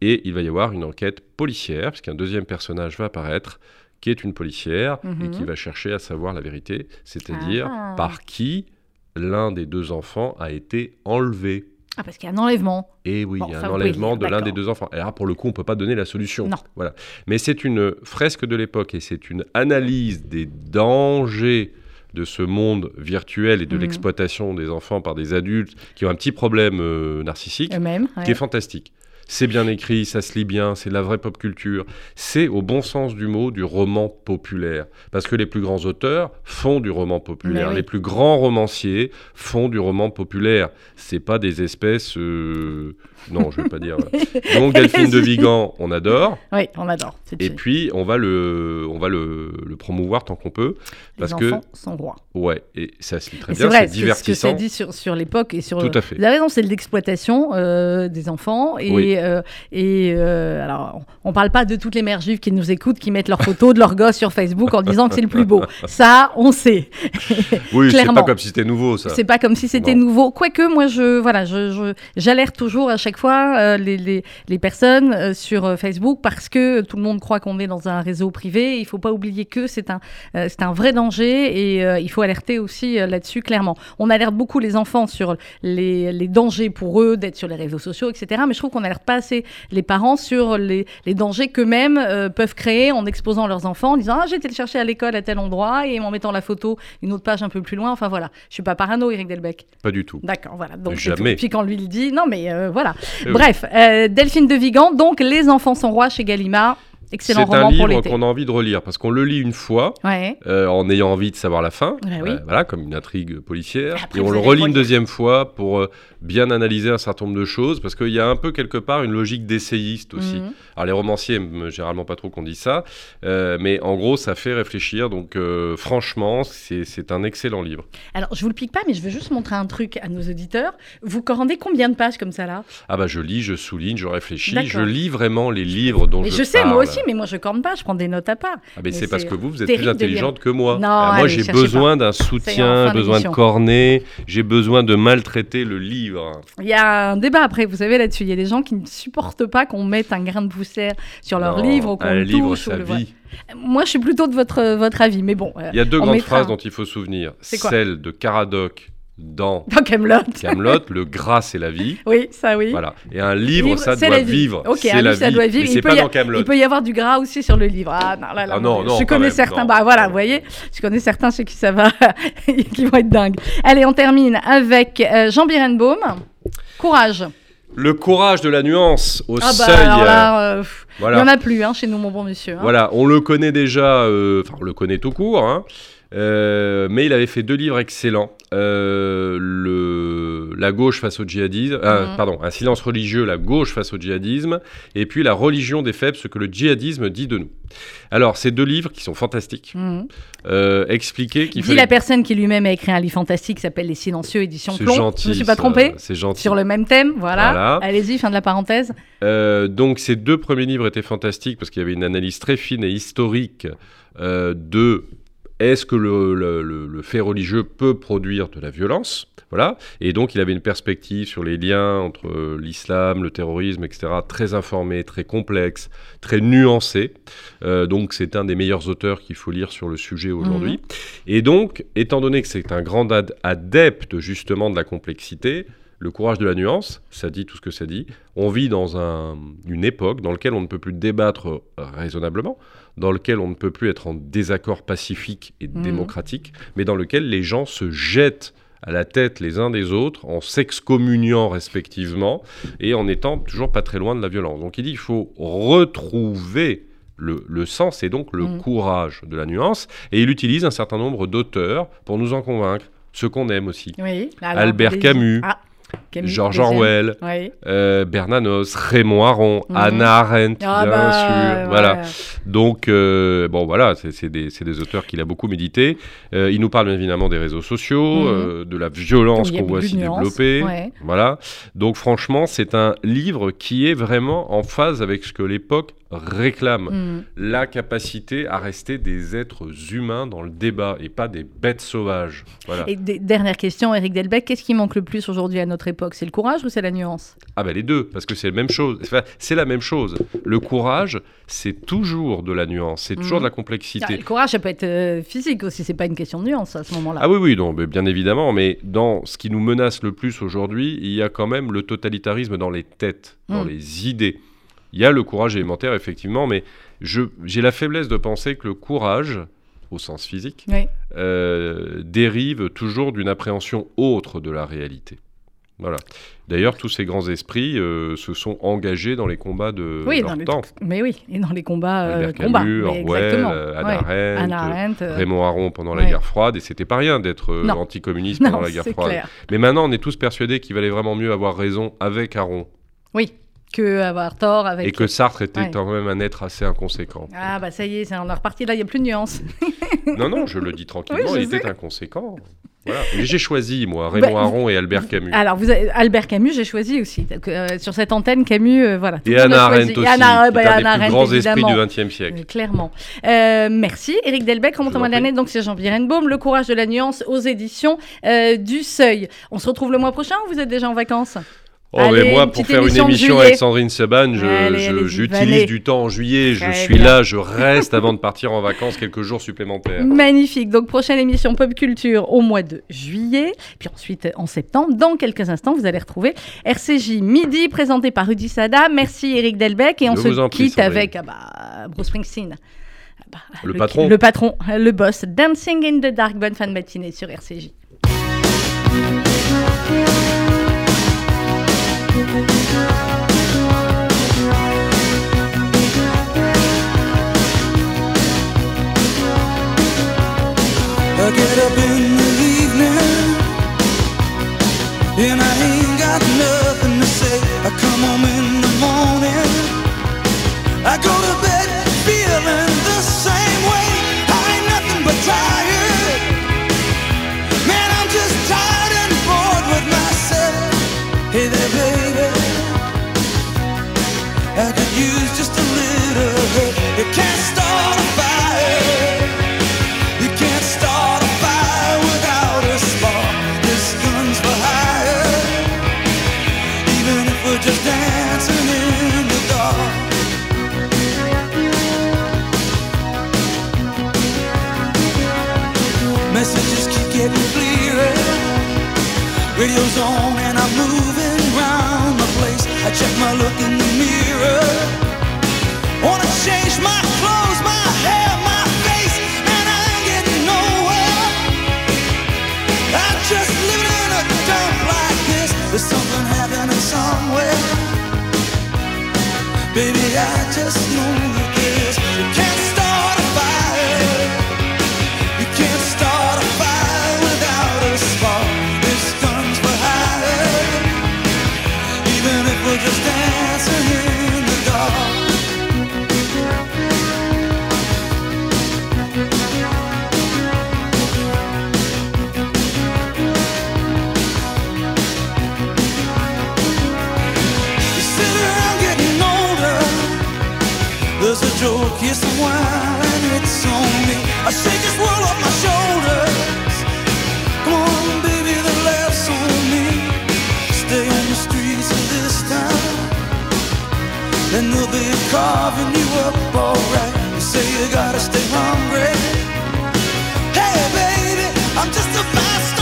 [SPEAKER 2] Et il va y avoir une enquête policière, puisqu'un deuxième personnage va apparaître, qui est une policière et
[SPEAKER 1] Mhm.
[SPEAKER 2] qui va chercher à savoir la vérité, c'est-à-dire
[SPEAKER 1] Ah.
[SPEAKER 2] par qui l'un des deux enfants a été enlevé.
[SPEAKER 1] Ah, parce qu'il y a un enlèvement.
[SPEAKER 2] Et oui,
[SPEAKER 1] Bon,
[SPEAKER 2] il y a un enlèvement de l'un des deux enfants. Et là, pour le coup, on ne peut pas donner la solution.
[SPEAKER 1] Non.
[SPEAKER 2] Voilà. Mais c'est une fresque de l'époque et c'est une analyse des dangers de ce monde virtuel et de
[SPEAKER 1] Mhm.
[SPEAKER 2] l'exploitation des enfants par des adultes qui ont un petit problème euh, narcissique,
[SPEAKER 1] ouais.
[SPEAKER 2] qui est fantastique. C'est bien écrit, ça se lit bien, c'est de la vraie pop culture. C'est au bon sens du mot du roman populaire. Parce que les plus grands auteurs font du roman populaire.
[SPEAKER 1] Oui.
[SPEAKER 2] Les plus grands romanciers font du roman populaire. C'est pas des espèces. euh, Non, je vais pas dire. <laughs> Donc Delphine de Vigan, on adore.
[SPEAKER 1] Oui, on adore.
[SPEAKER 2] Et puis on va le, on va le, le promouvoir tant qu'on peut. Parce
[SPEAKER 1] les
[SPEAKER 2] que
[SPEAKER 1] enfants sont rois.
[SPEAKER 2] ouais, et ça se lit très
[SPEAKER 1] Et
[SPEAKER 2] bien,
[SPEAKER 1] C'est vrai,
[SPEAKER 2] c'est
[SPEAKER 1] ce que- que ça
[SPEAKER 2] divertissant.
[SPEAKER 1] dit sur, sur l'époque et sur.
[SPEAKER 2] Tout à fait.
[SPEAKER 1] Vous avez raison, c'est de l'exploitation euh, des enfants. Et,
[SPEAKER 2] Oui.
[SPEAKER 1] Euh, et euh, alors, on ne parle pas de toutes les mères juives qui nous écoutent, qui mettent leurs photos de leurs gosses sur Facebook en disant que c'est le plus beau. Ça, on sait.
[SPEAKER 2] Oui, c'est pas comme si c'était nouveau ça.
[SPEAKER 1] C'est pas comme si c'était nouveau. Quoique, moi, je voilà, je, j'alerte toujours à chaque fois euh, les, les, les personnes sur Facebook parce que tout le monde croit qu'on est dans un réseau privé. Il faut pas oublier que c'est un, c'est un vrai danger et il faut alerter aussi là-dessus clairement. On alerte beaucoup les enfants sur les, les dangers pour eux d'être sur les réseaux sociaux, etc. Mais je trouve qu'on alerte pas assez les parents sur les, les dangers qu'eux-mêmes euh, peuvent créer en exposant leurs enfants, en disant ah j'ai été le chercher à l'école à tel endroit et en mettant la photo une autre page un peu plus loin. Enfin voilà, je suis pas parano, Eric Delbecq.
[SPEAKER 2] Pas du tout.
[SPEAKER 1] D'accord, voilà. Donc, c'est
[SPEAKER 2] Jamais.
[SPEAKER 1] Puis quand lui le dit, non mais euh, voilà.
[SPEAKER 2] Eh oui.
[SPEAKER 1] Bref, euh, Delphine de Vigan, donc Les enfants sont rois chez Gallimard.
[SPEAKER 2] C'est
[SPEAKER 1] Excellent
[SPEAKER 2] un
[SPEAKER 1] roman pour
[SPEAKER 2] livre
[SPEAKER 1] l'été.
[SPEAKER 2] qu'on a envie de relire parce qu'on le lit une fois
[SPEAKER 1] Ouais.
[SPEAKER 2] euh, en ayant envie de savoir la fin,
[SPEAKER 1] Ouais, oui.
[SPEAKER 2] Euh, voilà, comme une intrigue policière.
[SPEAKER 1] Après,
[SPEAKER 2] et on le relit une deuxième fois pour bien analyser un certain nombre de choses parce qu'il y a un peu quelque part une logique d'essayiste aussi.
[SPEAKER 1] Mhm.
[SPEAKER 2] Alors les romanciers aiment généralement pas trop qu'on dise ça, euh, mais en gros ça fait réfléchir. Donc euh, franchement, c'est un excellent livre.
[SPEAKER 1] Alors, je vous le pique pas, mais je veux juste montrer un truc à nos auditeurs. Vous commandez combien de pages comme ça là?
[SPEAKER 2] Ah bah je lis, je souligne, je réfléchis, je lis vraiment les livres dont
[SPEAKER 1] Mais
[SPEAKER 2] je
[SPEAKER 1] je sais, moi aussi, mais moi je corne pas, je prends des notes à part.
[SPEAKER 2] Ah mais
[SPEAKER 1] Mais
[SPEAKER 2] c'est parce que vous, vous êtes plus intelligente que moi.
[SPEAKER 1] Non,
[SPEAKER 2] Ah, moi
[SPEAKER 1] allez,
[SPEAKER 2] j'ai besoin d'un soutien, besoin de cornet, j'ai besoin de maltraiter le livre.
[SPEAKER 1] Il y a un débat après, vous savez, là-dessus. Il y a des gens qui ne supportent pas qu'on mette un grain de poussière sur leur
[SPEAKER 2] Non,
[SPEAKER 1] livre ou qu'on
[SPEAKER 2] un
[SPEAKER 1] le
[SPEAKER 2] livre,
[SPEAKER 1] touche. ou
[SPEAKER 2] sa
[SPEAKER 1] le-
[SPEAKER 2] vie.
[SPEAKER 1] Moi, je suis plutôt de votre, votre avis, mais bon. euh,
[SPEAKER 2] Il y a deux grandes
[SPEAKER 1] mettra
[SPEAKER 2] phrases dont il faut se souvenir. Celle de Caradoc dans
[SPEAKER 1] Dans Camelot.
[SPEAKER 2] Camelot, <laughs> le gras c'est la vie.
[SPEAKER 1] Oui, ça oui.
[SPEAKER 2] Voilà. Et un livre,
[SPEAKER 1] Livre,
[SPEAKER 2] ça doit vivre.
[SPEAKER 1] Ok,
[SPEAKER 2] c'est
[SPEAKER 1] un
[SPEAKER 2] la
[SPEAKER 1] livre, ça doit vivre.
[SPEAKER 2] C'est
[SPEAKER 1] peut
[SPEAKER 2] pas
[SPEAKER 1] y a-
[SPEAKER 2] dans Camelot.
[SPEAKER 1] Il peut y avoir du gras aussi sur le livre. Ah non, là, là,
[SPEAKER 2] Ah non, non,
[SPEAKER 1] je connais
[SPEAKER 2] même,
[SPEAKER 1] certains.
[SPEAKER 2] non.
[SPEAKER 1] Bah voilà, vous voyez, je connais certains chez qui ça va, <laughs> qui vont être dingues. Allez, on termine avec euh, Jean Birenbaum. Courage.
[SPEAKER 2] Le courage de la nuance au
[SPEAKER 1] Ah bah
[SPEAKER 2] seuil.
[SPEAKER 1] alors
[SPEAKER 2] euh,
[SPEAKER 1] là, euh, pff, il
[SPEAKER 2] voilà.
[SPEAKER 1] n'y en a plus hein, chez nous, mon bon monsieur. hein.
[SPEAKER 2] Voilà, on le connaît déjà, euh, enfin on le connaît tout court, hein, euh, mais il avait fait deux livres excellents. Euh, le, la gauche face au djihadisme, euh,
[SPEAKER 1] Mhm.
[SPEAKER 2] pardon, un silence religieux, la gauche face au djihadisme, et puis la religion des faibles, ce que le djihadisme dit de nous. Alors, ces deux livres qui sont fantastiques,
[SPEAKER 1] Mhm.
[SPEAKER 2] euh, expliquer qu'il
[SPEAKER 1] Dit
[SPEAKER 2] fallait-
[SPEAKER 1] la personne qui lui-même a écrit un livre fantastique qui s'appelle Les Silencieux, édition Plomb.
[SPEAKER 2] gentil.
[SPEAKER 1] je ne me suis pas
[SPEAKER 2] ça,
[SPEAKER 1] trompée
[SPEAKER 2] C'est gentil.
[SPEAKER 1] Sur le même thème, voilà.
[SPEAKER 2] Voilà.
[SPEAKER 1] Allez-y, fin de la parenthèse.
[SPEAKER 2] Euh, donc ces deux premiers livres étaient fantastiques parce qu'il y avait une analyse très fine et historique de est-ce que le, le- le- le fait religieux peut produire de la violence? Voilà. Et donc il avait une perspective sur les liens entre l'islam, le terrorisme, etc. Très informé, très complexe, très nuancé. Euh, donc c'est un des meilleurs auteurs qu'il faut lire sur le sujet aujourd'hui. Et donc, étant donné que c'est un grand ad- adepte justement de la complexité, le courage de la nuance, ça dit tout ce que ça dit. On vit dans un- une époque dans laquelle on ne peut plus débattre euh, raisonnablement, dans laquelle on ne peut plus être en désaccord pacifique et
[SPEAKER 1] Mhm.
[SPEAKER 2] démocratique, mais dans lequel les gens se jettent à la tête les uns des autres, en s'excommuniant respectivement et en étant toujours pas très loin de la violence. Donc il dit qu'il faut retrouver le, le, sens et donc le
[SPEAKER 1] Mm.
[SPEAKER 2] courage de la nuance. Et il utilise un certain nombre d'auteurs pour nous en convaincre, ceux qu'on aime aussi.
[SPEAKER 1] Oui.
[SPEAKER 2] Albert. Camus,
[SPEAKER 1] Ah, Camus,
[SPEAKER 2] George. Orwell,
[SPEAKER 1] Oui.
[SPEAKER 2] euh, Bernanos, Raymond Aron. Hannah Arendt,
[SPEAKER 1] Ah
[SPEAKER 2] bien
[SPEAKER 1] bah,
[SPEAKER 2] sûr.
[SPEAKER 1] ouais.
[SPEAKER 2] Voilà. Donc, euh, bon, voilà, c'est des, auteurs qu'il a beaucoup médité. Euh, il nous parle bien évidemment des réseaux sociaux,
[SPEAKER 1] Mhm.
[SPEAKER 2] de la violence qu'on voit s'y développer.
[SPEAKER 1] Ouais.
[SPEAKER 2] Voilà. Donc, franchement, c'est un livre qui est vraiment en phase avec ce que l'époque réclame.
[SPEAKER 1] Mm.
[SPEAKER 2] La capacité à rester des êtres humains dans le débat et pas des bêtes sauvages. Voilà.
[SPEAKER 1] Et dernière question, Eric Delbecq, qu'est-ce qui manque le plus aujourd'hui à notre époque? C'est le courage ou c'est la nuance?
[SPEAKER 2] Ah ben les deux, parce que c'est la même chose. Enfin, c'est la même chose. Le courage, c'est toujours de la nuance, c'est toujours
[SPEAKER 1] Mhm.
[SPEAKER 2] de la
[SPEAKER 1] Ah,
[SPEAKER 2] complexité.
[SPEAKER 1] Le courage, ça peut être euh, physique aussi, c'est pas une question de nuance à ce moment-là.
[SPEAKER 2] Ah oui, oui, non, mais bien évidemment, mais dans ce qui nous menace le plus aujourd'hui, il y a quand même le totalitarisme dans les têtes, dans
[SPEAKER 1] Mm.
[SPEAKER 2] les idées. Il y a le courage élémentaire, effectivement, mais j'ai la faiblesse de penser que le courage, au sens physique,
[SPEAKER 1] Oui.
[SPEAKER 2] euh, dérive toujours d'une appréhension autre de la réalité. Voilà. D'ailleurs, tous ces grands esprits euh, se sont engagés dans les combats de
[SPEAKER 1] Oui,
[SPEAKER 2] leur
[SPEAKER 1] dans les-
[SPEAKER 2] temps.
[SPEAKER 1] Mais oui, et dans les combats. euh, combats,
[SPEAKER 2] Orwell, Hannah
[SPEAKER 1] Ouais.
[SPEAKER 2] Arendt, euh,
[SPEAKER 1] Arendt, euh,
[SPEAKER 2] Raymond Aron pendant la guerre froide, et c'était pas rien d'être anticommuniste pendant la guerre froide.
[SPEAKER 1] clair.
[SPEAKER 2] Mais maintenant, on est tous persuadés qu'il valait vraiment mieux avoir raison avec Aron,
[SPEAKER 1] Oui, que avoir tort avec.
[SPEAKER 2] et que Sartre était
[SPEAKER 1] Ouais.
[SPEAKER 2] quand même un être assez inconséquent.
[SPEAKER 1] Ah bah ça y est, on est reparti là, il n'y a plus de nuance. <laughs>
[SPEAKER 2] non, non, je le dis tranquillement,
[SPEAKER 1] Oui,
[SPEAKER 2] il était inconséquent. Voilà. Mais j'ai choisi, moi, Raymond
[SPEAKER 1] Bah,
[SPEAKER 2] Aron et Albert Camus.
[SPEAKER 1] Alors, vous avez- Albert Camus, j'ai choisi aussi. Donc, euh, sur cette antenne, Camus, euh, voilà.
[SPEAKER 2] et
[SPEAKER 1] le monde
[SPEAKER 2] Hannah
[SPEAKER 1] a choisi.
[SPEAKER 2] Arendt aussi, qui
[SPEAKER 1] bah,
[SPEAKER 2] des plus
[SPEAKER 1] Arendt,
[SPEAKER 2] grands esprits du XXe siècle.
[SPEAKER 1] Euh, Clairement. Euh, merci. Eric Delbecq,
[SPEAKER 2] vous en
[SPEAKER 1] l'année, donc c'est Jean-Pierre Hennebaum, Le courage de la nuance aux éditions du Seuil. On se retrouve le mois prochain ou vous êtes déjà en vacances?
[SPEAKER 2] Oh,
[SPEAKER 1] Allez,
[SPEAKER 2] mais moi, pour faire une
[SPEAKER 1] émission
[SPEAKER 2] avec Sandrine Seban, j'utilise du temps en juillet. Je suis
[SPEAKER 1] bien.
[SPEAKER 2] là, je reste avant de partir en vacances quelques jours supplémentaires.
[SPEAKER 1] Magnifique. Donc, prochaine émission Pop Culture au mois de juillet. Puis ensuite, en septembre, dans quelques instants, vous allez retrouver RCJ Midi, présenté par Rudy Sada. Merci Eric Delbecq. Et on
[SPEAKER 2] Je
[SPEAKER 1] se
[SPEAKER 2] prie,
[SPEAKER 1] quitte avec ah bah, Bruce Springsteen. Ah bah,
[SPEAKER 2] Le patron.
[SPEAKER 1] Le patron, le boss. Dancing in the Dark. Bonne fin de matinée sur RCJ.
[SPEAKER 4] I get up in the evening and I ain't got nothing to say. I come home in the morning, I go to bed feeling I could use just a Baby, I just know carving you up alright. You say you gotta stay hungry. Hey, baby, I'm just a fast